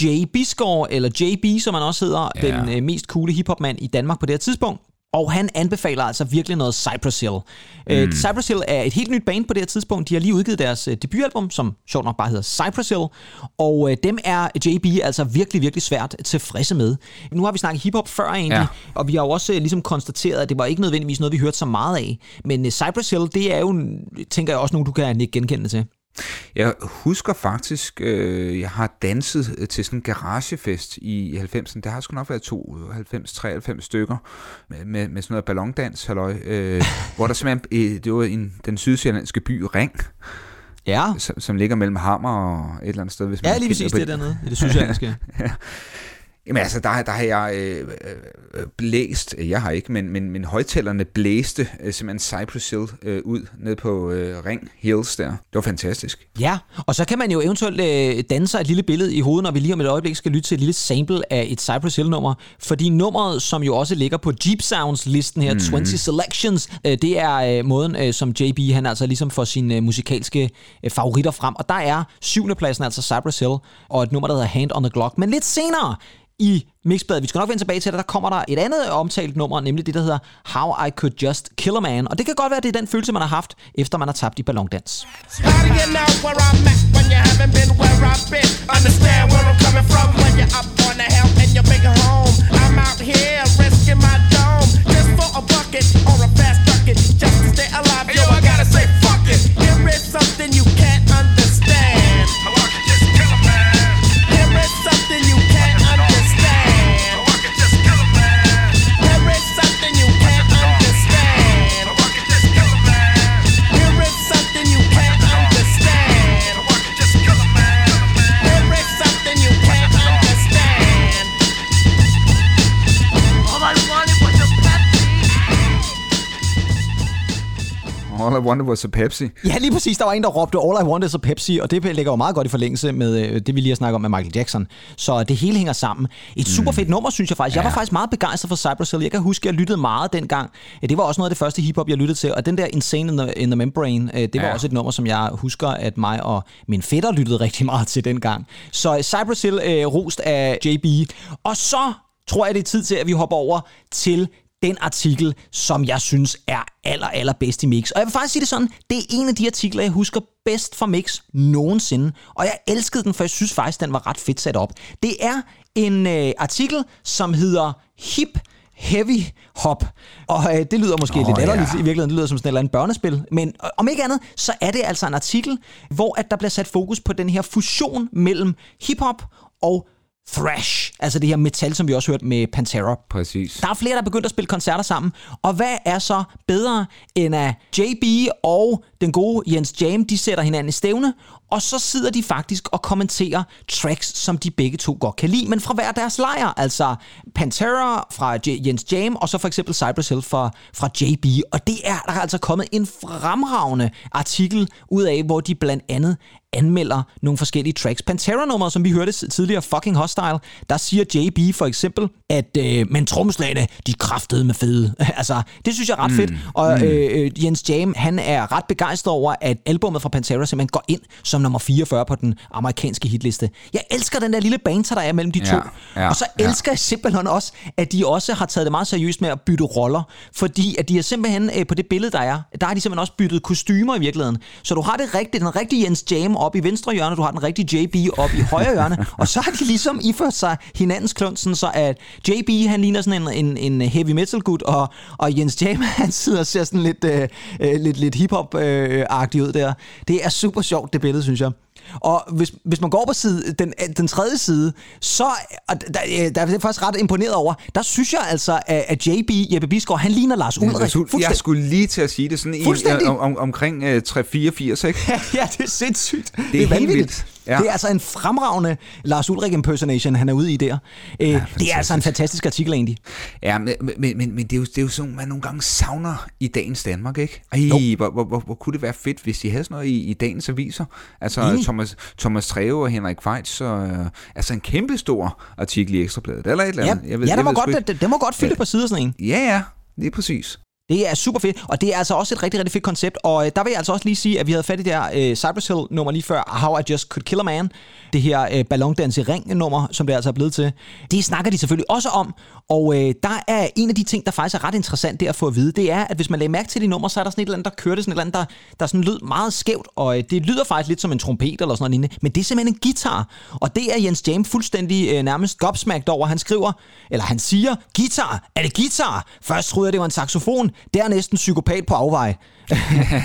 J. Bisgaard, eller JB, som han også hedder, Ja. den øh, mest coole hiphopmand i Danmark på det her tidspunkt. Og han anbefaler altså virkelig noget Cypress Hill. Mm. Cypress Hill er et helt nyt band på det her tidspunkt. De har lige udgivet deres øh, debutalbum, som sjovt nok bare hedder Cypress Hill. Og øh, dem er JB altså virkelig, virkelig svært tilfredse med. Nu har vi snakket hiphop før egentlig, Ja. og vi har jo også øh, ligesom konstateret, at det var ikke nødvendigvis noget, vi hørte så meget af. Men øh, Cypress Hill, det er jo, tænker jeg også, nogen, du kan ikke genkende til. Jeg husker faktisk, øh, jeg har danset øh, til sådan en garagefest i 90'erne. Der har sgu nok været 92-93 stykker med, med, med sådan noget ballondans, halløj, øh, hvor der simpelthen, øh, det var en, den sydsjællandske by Ring, Ja, som, som ligger mellem Hammer og et eller andet sted. Hvis man ja lige præcis det dernede, i det sydjyllandske. Jamen altså, der, der har jeg øh, øh, blæst, jeg har ikke, men, men, men højtalerne blæste øh, simpelthen Cypress Hill øh, ud ned på øh, Ring Hills der. Det var fantastisk. Ja, og så kan man jo eventuelt øh, danne sig et lille billede i hovedet, når vi lige om et øjeblik skal lytte til et lille sample af et Cypress Hill-nummer. Fordi nummeret, som jo også ligger på Jeep Sounds-listen her, mm. 20 Selections, øh, det er øh, måden, øh, som JB han altså ligesom får sine øh, musikalske øh, favoritter frem. Og der er syvende pladsen altså Cypress Hill, og et nummer, der hedder Hand on the Clock. Men lidt senere i mixbladet, vi skal nok vende tilbage til det, der kommer der et andet omtalt nummer, nemlig det, der hedder How I Could Just Kill a Man. Og det kan godt være, det er den følelse, man har haft, efter man har tabt i ballondans. How do you know where I'm at when you haven't been where I've been? Understand where I'm coming from when you're up on the hill in your big home. I'm out here risking my dome just for a bucket or a fast bucket just to stay alive. Yo, I gotta say fuck it. Here is something you can't All I wanted was a Pepsi. Ja, lige præcis. Der var en, der råbte All I Want is a Pepsi, og det ligger jo meget godt i forlængelse med øh, det, vi lige har snakket om med Michael Jackson. Så det hele hænger sammen. Et super fedt nummer, synes jeg faktisk. Jeg var faktisk meget begejstret for Cypress Hill. Jeg kan huske, at jeg lyttede meget dengang. Ja, Det var også noget af det første hiphop, jeg lyttede til. Og den der Insane in the, in the Membrane, øh, det var Ja. også et nummer, som jeg husker, at mig og min fætter lyttede rigtig meget til dengang. Så Cypress Hill øh, rost af JB. Og så tror jeg, det er tid til, at vi hopper over til den artikel, som jeg synes er aller, aller bedst i Mix. Og jeg vil faktisk sige det sådan, det er en af de artikler, jeg husker bedst fra Mix nogensinde. Og jeg elskede den, for jeg synes faktisk, den var ret fedt sat op. Det er en øh, artikel, som hedder Hip Heavy Hop. Og øh, det lyder måske oh, lidt latterligt i virkeligheden, det lyder som sådan et eller andet børnespil. Men øh, om ikke andet, så er det altså en artikel, hvor at der bliver sat fokus på den her fusion mellem hiphop og thrash. Altså det her metal, som vi også hørte med Pantera. Præcis. Der er flere, der er begyndt at spille koncerter sammen. Og hvad er så bedre end at JB og den gode Jens Jam, de sætter hinanden i stævne, og så sidder de faktisk og kommenterer tracks, som de begge to godt kan lide, men fra hver deres lejr. Altså Pantera fra J- Jens Jam, og så for eksempel Cypress Hill fra, fra JB. Og det er der er altså kommet en fremragende artikel ud af, hvor de blandt andet anmelder nogle forskellige tracks. Pantera-nummeret, som vi hørte tidligere, Fucking Hostile, der siger JB for eksempel, at øh, men trommeslagene, de kraftede med fede. altså, det synes jeg er ret fedt. Og øh, øh, Jens Jam, han er ret begejstret over, at albummet fra Pantera simpelthen går ind som nummer 44 på den amerikanske hitliste. Jeg elsker den der lille banter, der er mellem de Ja, to. ja, og så ja. elsker jeg simpelthen også, at de også har taget det meget seriøst med at bytte roller. Fordi at de har simpelthen, øh, på det billede, der er, der har de simpelthen også byttet kostymer i virkeligheden. Så du har det rigtige, den rigtige Jens Jam op i venstre hjørne, du har den rigtige JB op i højre hjørne, og så har de ligesom iført sig hinandens klund, sådan så at JB, han ligner sådan en, en, en heavy metal gut, og, og Jens Jam, han sidder og ser sådan lidt, øh, øh, lidt, lidt hip-hop-agtig ud der. Det er super sjovt, det billede, synes jeg. Og hvis, hvis man går på side, den, den tredje side, så og der, øh, der er jeg faktisk ret imponeret over, der synes jeg altså, at, at JB, Jeppe Bisgaard, han ligner Lars Ulrik. Jeg skulle lige til at sige det sådan i, Fuldstændig. om, om, omkring øh, 384, ikke? ja, det er sindssygt. Det helt er vanvittigt. vildt. Ja. Det er altså en fremragende Lars Ulrik impersonation, han er ude i der. Øh, ja, det er altså en fantastisk artikel egentlig. Ja, men, men, men, men det, er jo, det er jo sådan, man nogle gange savner i dagens Danmark, ikke? Ej, hvor, hvor, hvor, hvor kunne det være fedt, hvis de havde sådan noget i, i dagens aviser? Altså Enig. Thomas, Thomas Treve og Henrik og, øh, altså en kæmpe stor artikel i Ekstrabladet, eller et eller Ja, andet. ja jeg må sgu godt, ikke. det, det må godt fylde Ja. par sider sådan en. Ja, ja, lige præcis. Det er super fedt, og det er altså også et rigtig, rigtig fedt koncept. Og øh, der vil jeg altså også lige sige, at vi havde fat i det her øh, Cypress Hill nummer lige før, How I Just Could Kill a Man. Det her øh, ballondans i ring nummer, som det altså er blevet til. Det snakker de selvfølgelig også om, og øh, der er en af de ting, der faktisk er ret interessant der at få at vide, det er, at hvis man lægger mærke til de numre, så er der sådan et eller andet, der kørte sådan et eller andet, der, der sådan lød meget skævt, og øh, det lyder faktisk lidt som en trompet eller sådan noget men det er simpelthen en guitar, og det er Jens James fuldstændig øh, nærmest gobsmagt over. Han skriver, eller han siger, guitar, er det guitar? Først troede jeg, det var en saxofon, dernæst en psykopat på afvej.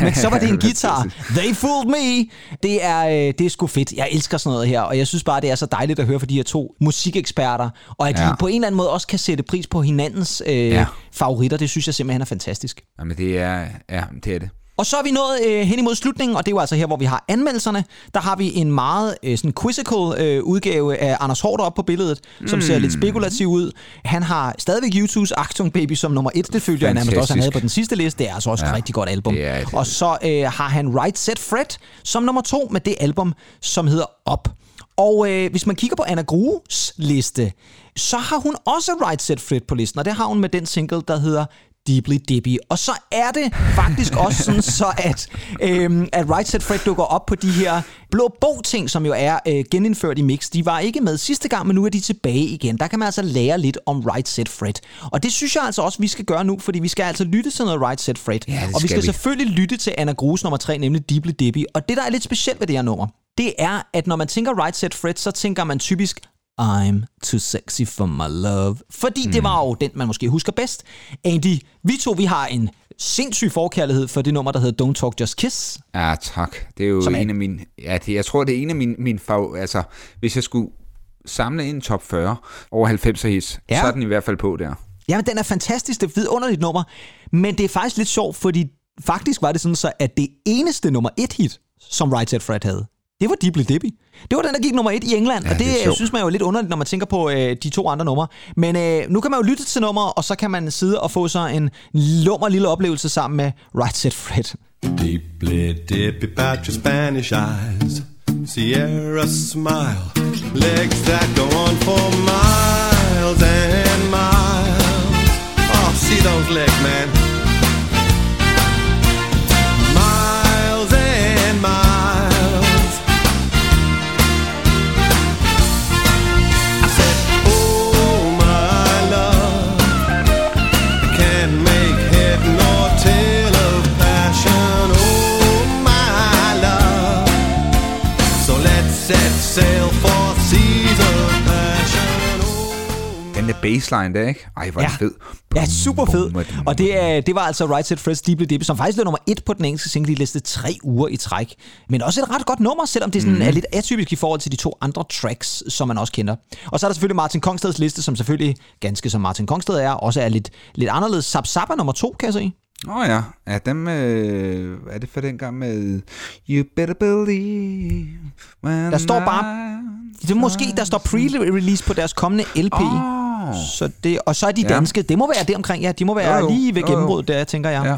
Men så var det en guitar. They fooled me. Det er, øh, det er sgu fedt. Jeg elsker sådan noget her, og jeg synes bare, det er så dejligt at høre fra de her to musikeksperter, og at ja. De på en eller anden måde også kan sætte pris på hinandens øh. Ja. favoritter. Det synes jeg simpelthen er fantastisk. Jamen, det er, ja, det er det. Og så er vi nået øh, hen imod slutningen, og det er jo altså her, hvor vi har anmeldelserne. Der har vi en meget øh, sådan quizzical øh, udgave af Anders Hårder op på billedet, som ser lidt spekulativ ud. Han har stadigvæk YouTubes Achtung Baby som nummer et. Det følte jeg nærmest også, han havde på den sidste liste. Det er altså også ja, et rigtig godt album. det et- og så øh, har han Right Set Fred som nummer to med det album, som hedder Op. Og øh, hvis man kigger på Anna Grues liste, så har hun også Right Set Fred på listen, og det har hun med den single, der hedder Deeply Dippy. Og så er det faktisk også sådan, så at, øhm, at Right Set Fred dukker op på de her blå bog-ting, som jo er øh, genindført i mix. De var ikke med sidste gang, men nu er de tilbage igen. Der kan man altså lære lidt om Right Set Fred. Og det synes jeg altså også, vi skal gøre nu, fordi vi skal altså lytte til noget Right Set Fred. Ja, og vi skal vi. selvfølgelig lytte til Anna Grus nummer 3, nemlig Deeply Dippy. Og det, der er lidt specielt ved det her nummer, det er, at når man tænker Right Set Fred, så tænker man typisk I'm too sexy for my love. Fordi mm. det var jo den, man måske husker bedst. Andy, vi to, vi har en sindssyg forkærlighed for det nummer, der hedder Don't Talk Just Kiss. Ja, tak. Det er jo Som en af mine... Ja, det, jeg tror, det er en af mine, mine fav... Altså, hvis jeg skulle samle en top 40 over 90'er hits, Ja. ja. så er den i hvert fald på der. Jamen, den er fantastisk, det er et vidunderligt nummer, men det er faktisk lidt sjovt, fordi faktisk var det sådan så, at det eneste nummer et hit, som Right Set Fred havde, det var Deeply Dippy. Det var den, der gik nummer et i England, ja, og det, det det sjovt. synes man jo er lidt underligt, når man tænker på øh, de to andre numre. Men øh, nu kan man jo lytte til nummer, og så kan man sidde og få sig en lummer lille oplevelse sammen med Right Set Fred. Deeply dippy patch of Spanish eyes. Sierra smile. Legs that go on for miles and miles. Oh, see those legs, man. Den der baseline der, ikke? Ej, hvor er Ja. fed. Ja, super fed. Bum, bum, Og det, er, det var altså Right Set Fred's Deeply Deep, som faktisk blev nummer et på den engelske single liste tre uger i træk. Men også et ret godt nummer, selvom det sådan Mhm. mm. er lidt atypisk i forhold til de to andre tracks, som man også kender. Og så er der selvfølgelig Martin Kongsteds liste, som selvfølgelig, ganske som Martin Kongsted er, også er lidt, lidt anderledes. Zap Zap er nummer to, kan jeg se. Åh oh, ja, ja dem, øh, er det for den gang med You better believe Der står bare- Det er måske, der står pre-release på deres kommende LP. Åh. Så det, og så er de Ja. danske, det må være det omkring, ja, de må være Jo, jo. lige ved gennembrud der, tænker jeg. Ja.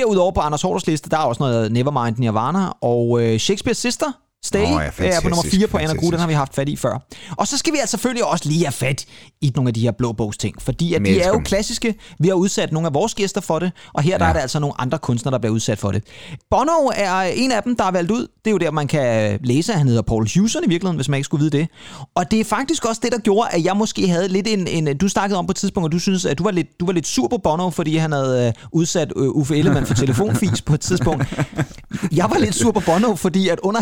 Derudover på Anders Horders liste, der er også noget Nevermind Nirvana, og øh, Shakespeare's Sister, Stay, Åh, ja, er på nummer fantastisk, 4 på Anna Gru, den har vi haft fat i før. Og så skal vi altså selvfølgelig også lige have fat i nogle af de her blå bogs ting, fordi at de er jo klassiske. Vi har udsat nogle af vores gæster for det, og her der Ja. er der altså nogle andre kunstnere, der bliver udsat for det. Bono er en af dem, der er valgt ud. Det er jo der, man kan læse, at han hedder Paul Hewson i virkeligheden, hvis man ikke skulle vide det. Og det er faktisk også det, der gjorde, at jeg måske havde lidt en... en du snakkede om på et tidspunkt, og du synes, at du var lidt, du var lidt sur på Bono, fordi han havde øh, udsat øh, Uffe Ellemann for telefonfis på et tidspunkt. Jeg var lidt sur på Bono, fordi at under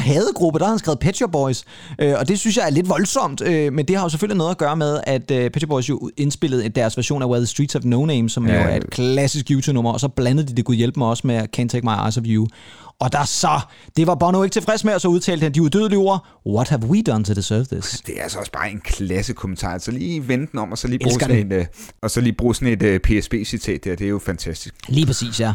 hadegruppe, der har han skrevet Pet Shop Boys, øh, og det synes jeg er lidt voldsomt, øh, men det har jo selvfølgelig noget at gøre med, at øh, Pet Shop Boys jo indspillede deres version af Where the Streets Have No Name, som ja. jo er et klassisk YouTube-nummer, og så blandede de det, kunne hjælpe mig også med Can't Take My Eyes Off You. Og der så, det var Bono ikke tilfreds med, og så udtalte han de udødelige ord, What have we done to deserve this? Det er altså også bare en klasse kommentar. Så lige vente den om, og så lige bruge Elsker sådan et, øh, og så lige bruge sådan et øh, PSB-citat der. Det er jo fantastisk. Lige præcis, ja.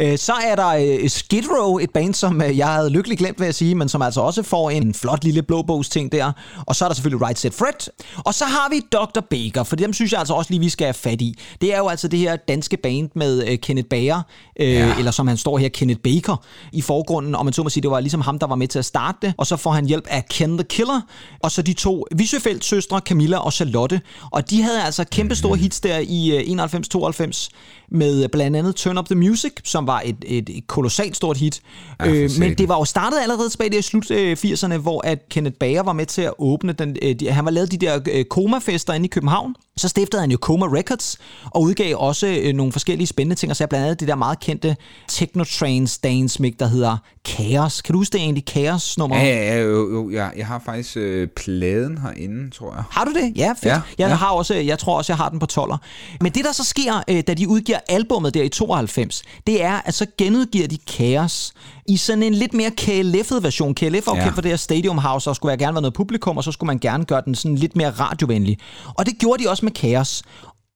Øh, Så er der øh, Skid Row, et band, som jeg havde lykkeligt glemt, vil jeg sige, men som altså også får en flot lille blåbogs ting der. Og så er der selvfølgelig Right Set Fred. Og så har vi Dr. Baker, for dem synes jeg altså også lige, vi skal have fat i. Det er jo altså det her danske band med Kenneth Bager, ja. eller som han står her, Kenneth Baker, i forgrunden. Og man så må sige, det var ligesom ham, der var med til at starte det. Og så får han hjælp af Ken the Killer, og så de to Visøfeldt søstre, Camilla og Charlotte. Og de havde altså kæmpe store hits der i øh, 91-92 med blandt andet Turn Up The Music, som var et, et, et kolossalt stort hit. Ja, øh, men det var jo startet allerede tilbage i slut øh, 80'erne, hvor at Kenneth Bager var med til at åbne den. Øh, de, han var lavet de der øh, Koma-fester inde i København. Så stiftede han jo Koma Records og udgav også øh, nogle forskellige spændende ting, og så blandt andet det der meget kendte Techno Trance dance mix, der hedder Chaos. Kan du huske det egentlig, Chaos-nummer? Ja, ja, ja, jo, jo, jeg, jeg har faktisk øh, pladen herinde, tror jeg. Har du det? Ja, fedt. Ja, Ja, jeg, ja. Har også, jeg tror også, jeg har den på 12'er. Men det, der så sker, øh, da de udgiver albummet der i 92, det er, at så genudgiver de Chaos i sådan en lidt mere KLF'et version. KLF var jo Ja. for det her Stadium House, og skulle være gerne være noget publikum, og så skulle man gerne gøre den sådan lidt mere radiovenlig. Og det gjorde de også med Chaos.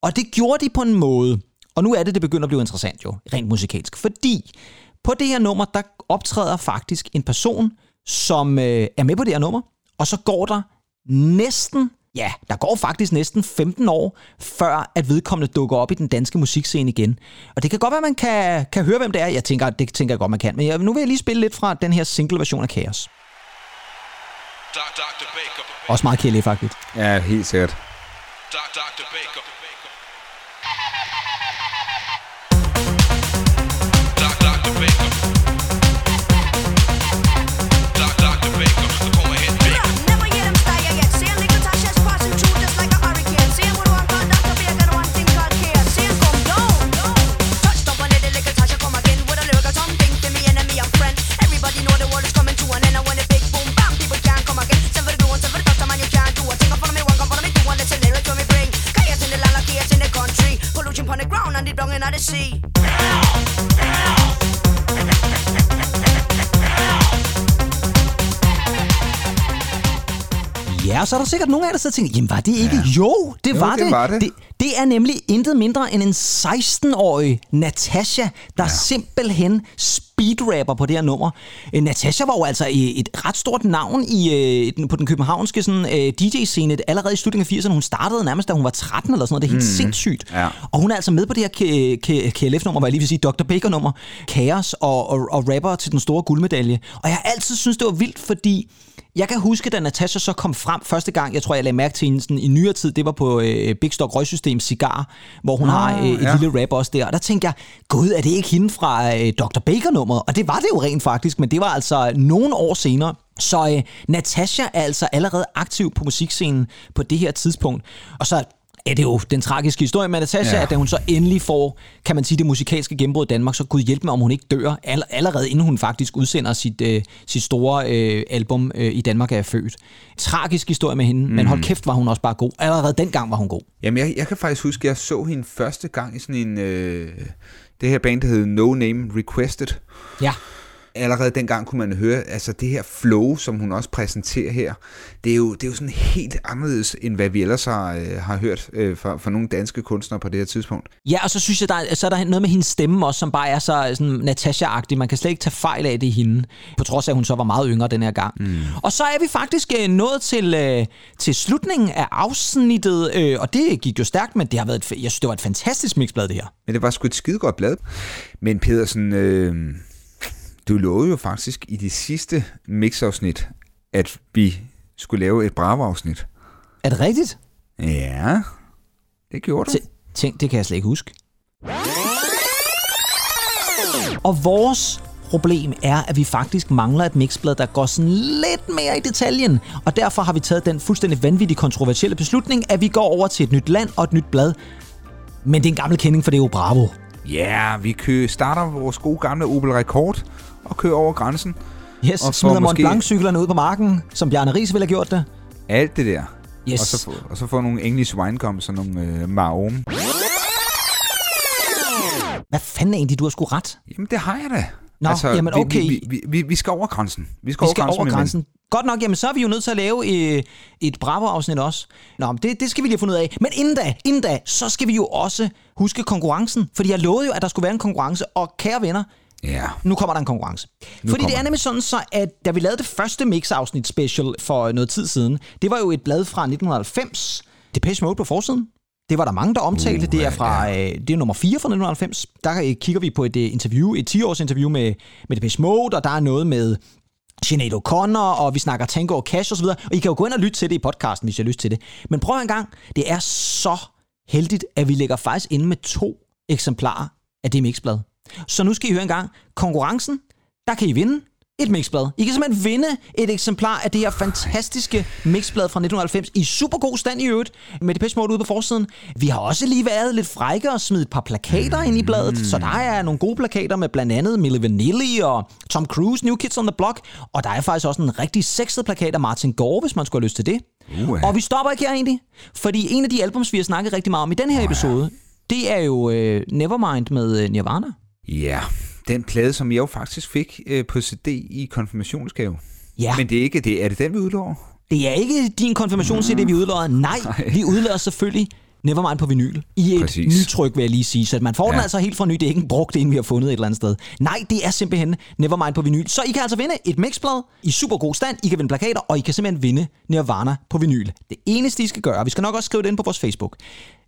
Og det gjorde de på en måde, og nu er det, det begynder at blive interessant jo, rent musikalsk, fordi på det her nummer, der optræder faktisk en person, som øh, er med på det her nummer, og så går der næsten, ja, der går faktisk næsten 15 år, før at vedkommende dukker op i den danske musikscene igen. Og det kan godt være, at man kan, kan høre, hvem det er. Jeg tænker, det tænker jeg godt, man kan. Men jeg, nu vil jeg lige spille lidt fra den her single-version af Chaos. Også meget kældig, faktisk. Ja, helt sikkert. Dr. Baker. Sea. Ja, og så er der sikkert nogen af jer, der sidder og tænker, jamen var det ikke? Ja. Jo, det Jo, var det det. var det. det. Det er nemlig intet mindre end en 16-årig Natasha, der ja. simpelthen speedrapper på det her nummer. Øh, Natasha var jo altså et ret stort navn i, øh, på den københavnske sådan, øh, DJ-scene allerede i slutningen af 80'erne. Hun startede nærmest, da hun var 13 eller sådan noget. Det er helt mm. sindssygt. Ja. Og hun er altså med på det her K- K- KLF-nummer, hvad jeg lige vil sige, Dr. Baker-nummer, Chaos og, og, og rapper til den store guldmedalje. Og jeg har altid synes det var vildt, fordi jeg kan huske, da Natasha så kom frem første gang, jeg tror, jeg lagde mærke til hende sådan, i nyere tid, det var på øh, Big Stock Røgsystem Cigar, hvor hun ah, har øh, et ja. lille rap også der. Og der tænkte jeg, gud, er det ikke hende fra øh, Dr. Baker-nummeret? Og det var det jo rent faktisk, men det var altså nogle år senere. Så øh, Natasha er altså allerede aktiv på musikscenen på det her tidspunkt. Og så Ja, det er jo den tragiske historie med Natasha, Ja. at da hun så endelig får, kan man sige, det musikalske gennembrud i Danmark, så Gud hjælp med, om hun ikke dør, all, allerede inden hun faktisk udsender sit, øh, sit store øh, album øh, i Danmark er jeg født. Tragisk historie med hende, mm. men hold kæft var hun også bare god. Allerede dengang var hun god. Jamen, jeg, jeg kan faktisk huske, at jeg så hende første gang i sådan en... Øh, det her band, der hed No Name Requested. Ja. Allerede dengang kunne man høre, altså det her flow, som hun også præsenterer her, det er jo, det er jo sådan helt anderledes, end hvad vi ellers har, øh, har hørt øh, fra, fra nogle danske kunstnere på det her tidspunkt. Ja, og så synes jeg, der er, så er der noget med hendes stemme også, som bare er så sådan Natasha-agtig. Man kan slet ikke tage fejl af det i hende, på trods af, at hun så var meget yngre den her gang. Mm. Og så er vi faktisk øh, nået til, øh, til slutningen af afsnittet, øh, og det gik jo stærkt, men det har været et, jeg synes, det var et fantastisk mixblad, det her. Men det var sgu et skidegodt blad. Men Pedersen, øh, du lovede jo faktisk i det sidste mixafsnit, at vi skulle lave et Bravo-afsnit. Er det rigtigt? Ja, det gjorde du. Tænk, det kan jeg slet ikke huske. Og vores problem er, at vi faktisk mangler et mixblad, der går sådan lidt mere i detaljen. Og derfor har vi taget den fuldstændig vanvittige kontroversielle beslutning, at vi går over til et nyt land og et nyt blad. Men det er en gammel kending, for det er jo Bravo. Ja, vi kø starter vores gode gamle Opel Rekord og kører over grænsen. Yes, Og smider Mont Blanc-cyklerne ud på marken, som Bjarne Ries ville have gjort det. Alt det der. Yes. Og, så, og så får nogle English Winecom, sådan nogle øh, Mahom. Hvad fanden egentlig, du har sgu ret. Jamen, det har jeg da. Nå, jamen, okay. Vi, vi, vi, vi, skal over grænsen. Vi skal, Vi skal over med mænd. grænsen. Godt nok, jamen så er vi jo nødt til at lave øh, et Bravo-afsnit også. Nå, men det, det skal vi lige have fundet ud af. Men inden da, inden da, så skal vi jo også huske konkurrencen. Fordi jeg lovede jo, at der skulle være en konkurrence. Og kære venner, Ja. nu kommer der en konkurrence. Nu Fordi det kommer er den. nemlig sådan så, at da vi lavede det første mix-afsnit special for noget tid siden, det var jo et blad fra 1990. Depeche Mode på forsiden. Det var der mange, der omtalte. Uh, det er fra øh, det er nummer 4 fra 1990. Der øh, kigger vi på et øh, interview, et 10-års interview med, med Depeche Mode, og der er noget med Sinead O'Connor, og vi snakker Tango og Cash osv. Og I kan jo gå ind og lytte til det i podcasten, hvis I har lyst til det. Men prøv en gang, det er så heldigt, at vi ligger faktisk inde med to eksemplarer af det mixblad. Så nu skal I høre en gang. Konkurrencen, der kan I vinde et mixblad. I kan simpelthen vinde et eksemplar af det her fantastiske mixblad fra 1990 i super god stand i øvrigt, med det Mode ude på forsiden. Vi har også lige været lidt frække og smidt et par plakater ind i bladet, så der er nogle gode plakater med blandt andet Milli Vanilli og Tom Cruise, New Kids on the Block, og der er faktisk også en rigtig sexet plakat af Martin Gore, hvis man skulle have lyst til det. Uha. Og vi stopper ikke her egentlig, fordi en af de albums, vi har snakket rigtig meget om i den her episode, det er jo øh, Nevermind med øh, Nirvana. Ja, den plade, som jeg jo faktisk fik øh, på CD i konfirmationsgave. Ja. Men det er ikke det. Er det den, vi udlover? Det er ikke din konfirmations-CD, vi udlodder. Nej, vi udlodder selvfølgelig Nevermind på vinyl. I et Præcis. nytryk, vil jeg lige sige. Så man får ja. den altså helt fra ny. Det er ikke en brugt en, vi har fundet et eller andet sted. Nej, det er simpelthen Nevermind på vinyl. Så I kan altså vinde et mixblad i super god stand. I kan vinde plakater, og I kan simpelthen vinde Nirvana på vinyl. Det eneste, I skal gøre, vi skal nok også skrive det ind på vores Facebook,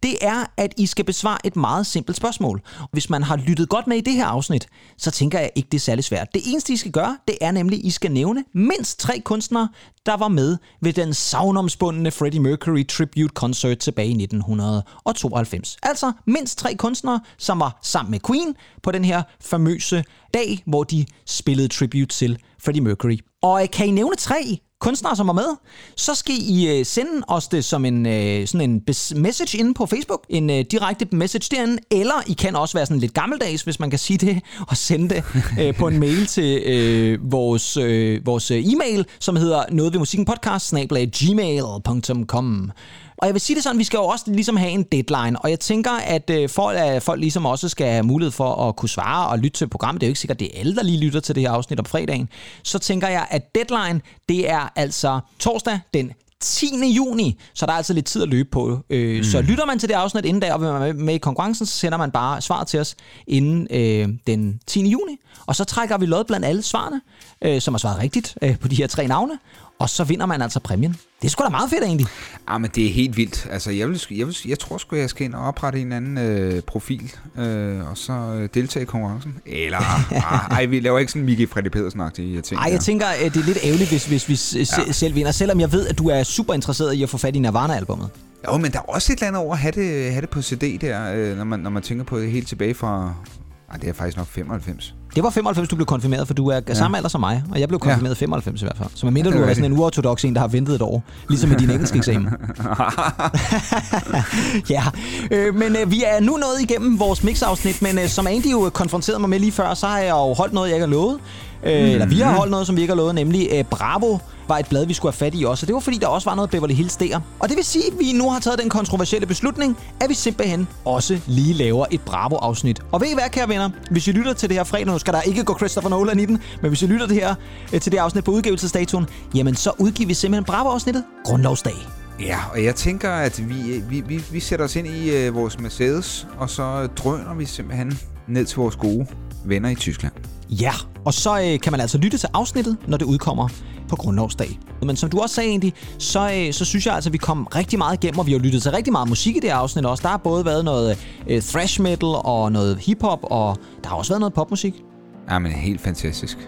det er, at I skal besvare et meget simpelt spørgsmål. Hvis man har lyttet godt med i det her afsnit, så tænker jeg ikke, det er særlig svært. Det eneste, I skal gøre, det er nemlig, at I skal nævne mindst tre kunstnere, der var med ved den savnomspundne Freddie Mercury Tribute Concert tilbage i 1992. Altså mindst tre kunstnere, som var sammen med Queen på den her famøse dag, hvor de spillede tribute til Freddie Mercury. Og kan I nævne tre kunstnere, som var med, så skal I øh, sende os det som en, øh, sådan en message inde på Facebook, en øh, direkte message derinde, eller I kan også være sådan lidt gammeldags, hvis man kan sige det, og sende det øh, på en mail til øh, vores, øh, vores øh, e-mail, som hedder noget ved musikken podcast, gmail.com. Og jeg vil sige det sådan, vi skal jo også ligesom have en deadline, og jeg tænker, at øh, for at folk ligesom også skal have mulighed for at kunne svare og lytte til programmet, det er jo ikke sikkert, det er alle, der lige lytter til det her afsnit om fredagen, så tænker jeg, at deadline, det er altså torsdag den 10. juni, så der er altså lidt tid at løbe på. Øh, mm. Så lytter man til det afsnit inden da, og vil man være med, i konkurrencen, så sender man bare svaret til os inden øh, den 10. juni, og så trækker vi lod blandt alle svarene, øh, som har svaret rigtigt øh, på de her tre navne, og så vinder man altså præmien. Det er sgu da meget fedt egentlig. Ah, men det er helt vildt. Altså, jeg, vil, jeg, vil, jeg tror sgu, jeg skal ind og oprette en anden øh, profil, øh, og så øh, deltage i konkurrencen. Eller, ah, ej, vi laver ikke sådan Miki Freddy Pedersen-agtige ting. Ej, jeg tænker, at det er lidt ærgerligt, hvis, hvis vi ja. selv vinder, selvom jeg ved, at du er super interesseret i at få fat i Nirvana-albummet. Jo, men der er også et eller andet over at have det, have det på CD der, øh, når, man, når man tænker på det helt tilbage fra... Ej, det er faktisk nok 95. Det var 95, du blev konfirmeret, for du er ja. samme alder som mig, og jeg blev konfirmeret ja. 95 i hvert fald. Så medmindre Ja, du er er sådan en uortodox en, der har ventet et år, ligesom med din engelske eksamen. ja, øh, men øh, vi er nu nået igennem vores mixafsnit, men øh, som Andy jo konfronterede mig med lige før, så har jeg jo holdt noget, jeg ikke har lovet. Øh. Eller vi har holdt noget, som vi ikke har lovet, nemlig øh, Bravo var et blad, vi skulle have fat i også. Og det var fordi, der også var noget Beverly Hills der. Og det vil sige, at vi nu har taget den kontroversielle beslutning, at vi simpelthen også lige laver et Bravo-afsnit. Og ved I hvad, kære venner? Hvis I lytter til det her fredag, nu skal der ikke gå Christopher Nolan i den, men hvis I lytter det her, øh, til det afsnit på udgivelsesdatoen, jamen så udgiver vi simpelthen Bravo-afsnittet Grundlovsdag. Ja, og jeg tænker, at vi, vi, vi, vi sætter os ind i øh, vores Mercedes, og så drøner vi simpelthen ned til vores gode venner i Tyskland. Ja, og så øh, kan man altså lytte til afsnittet, når det udkommer på Grundlovsdag. Men som du også sagde, Andy, så, øh, så synes jeg altså, at vi kom rigtig meget igennem, og vi har lyttet til rigtig meget musik i det her afsnit også. Der har både været noget øh, thrash metal og noget hiphop, og der har også været noget popmusik. Ja, men helt fantastisk.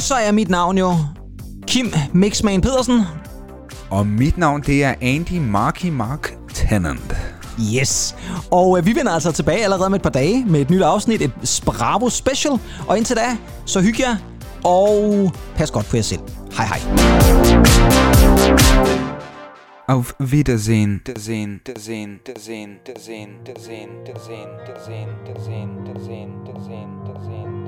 Og så er mit navn jo Kim Mixman Pedersen. Og mit navn, det er Andy Marky Mark Tennant. Yes. Og øh, vi vender altså tilbage allerede om et par dage med et nyt afsnit, et Spravo Special. Og indtil da, så hygge jer, og pas godt på jer selv. Hej hej. Auf Wiedersehen. Wiedersehen, Wiedersehen, Wiedersehen, Wiedersehen, Wiedersehen, Wiedersehen, Wiedersehen, Wiedersehen, Wiedersehen, Wiedersehen, Wiedersehen.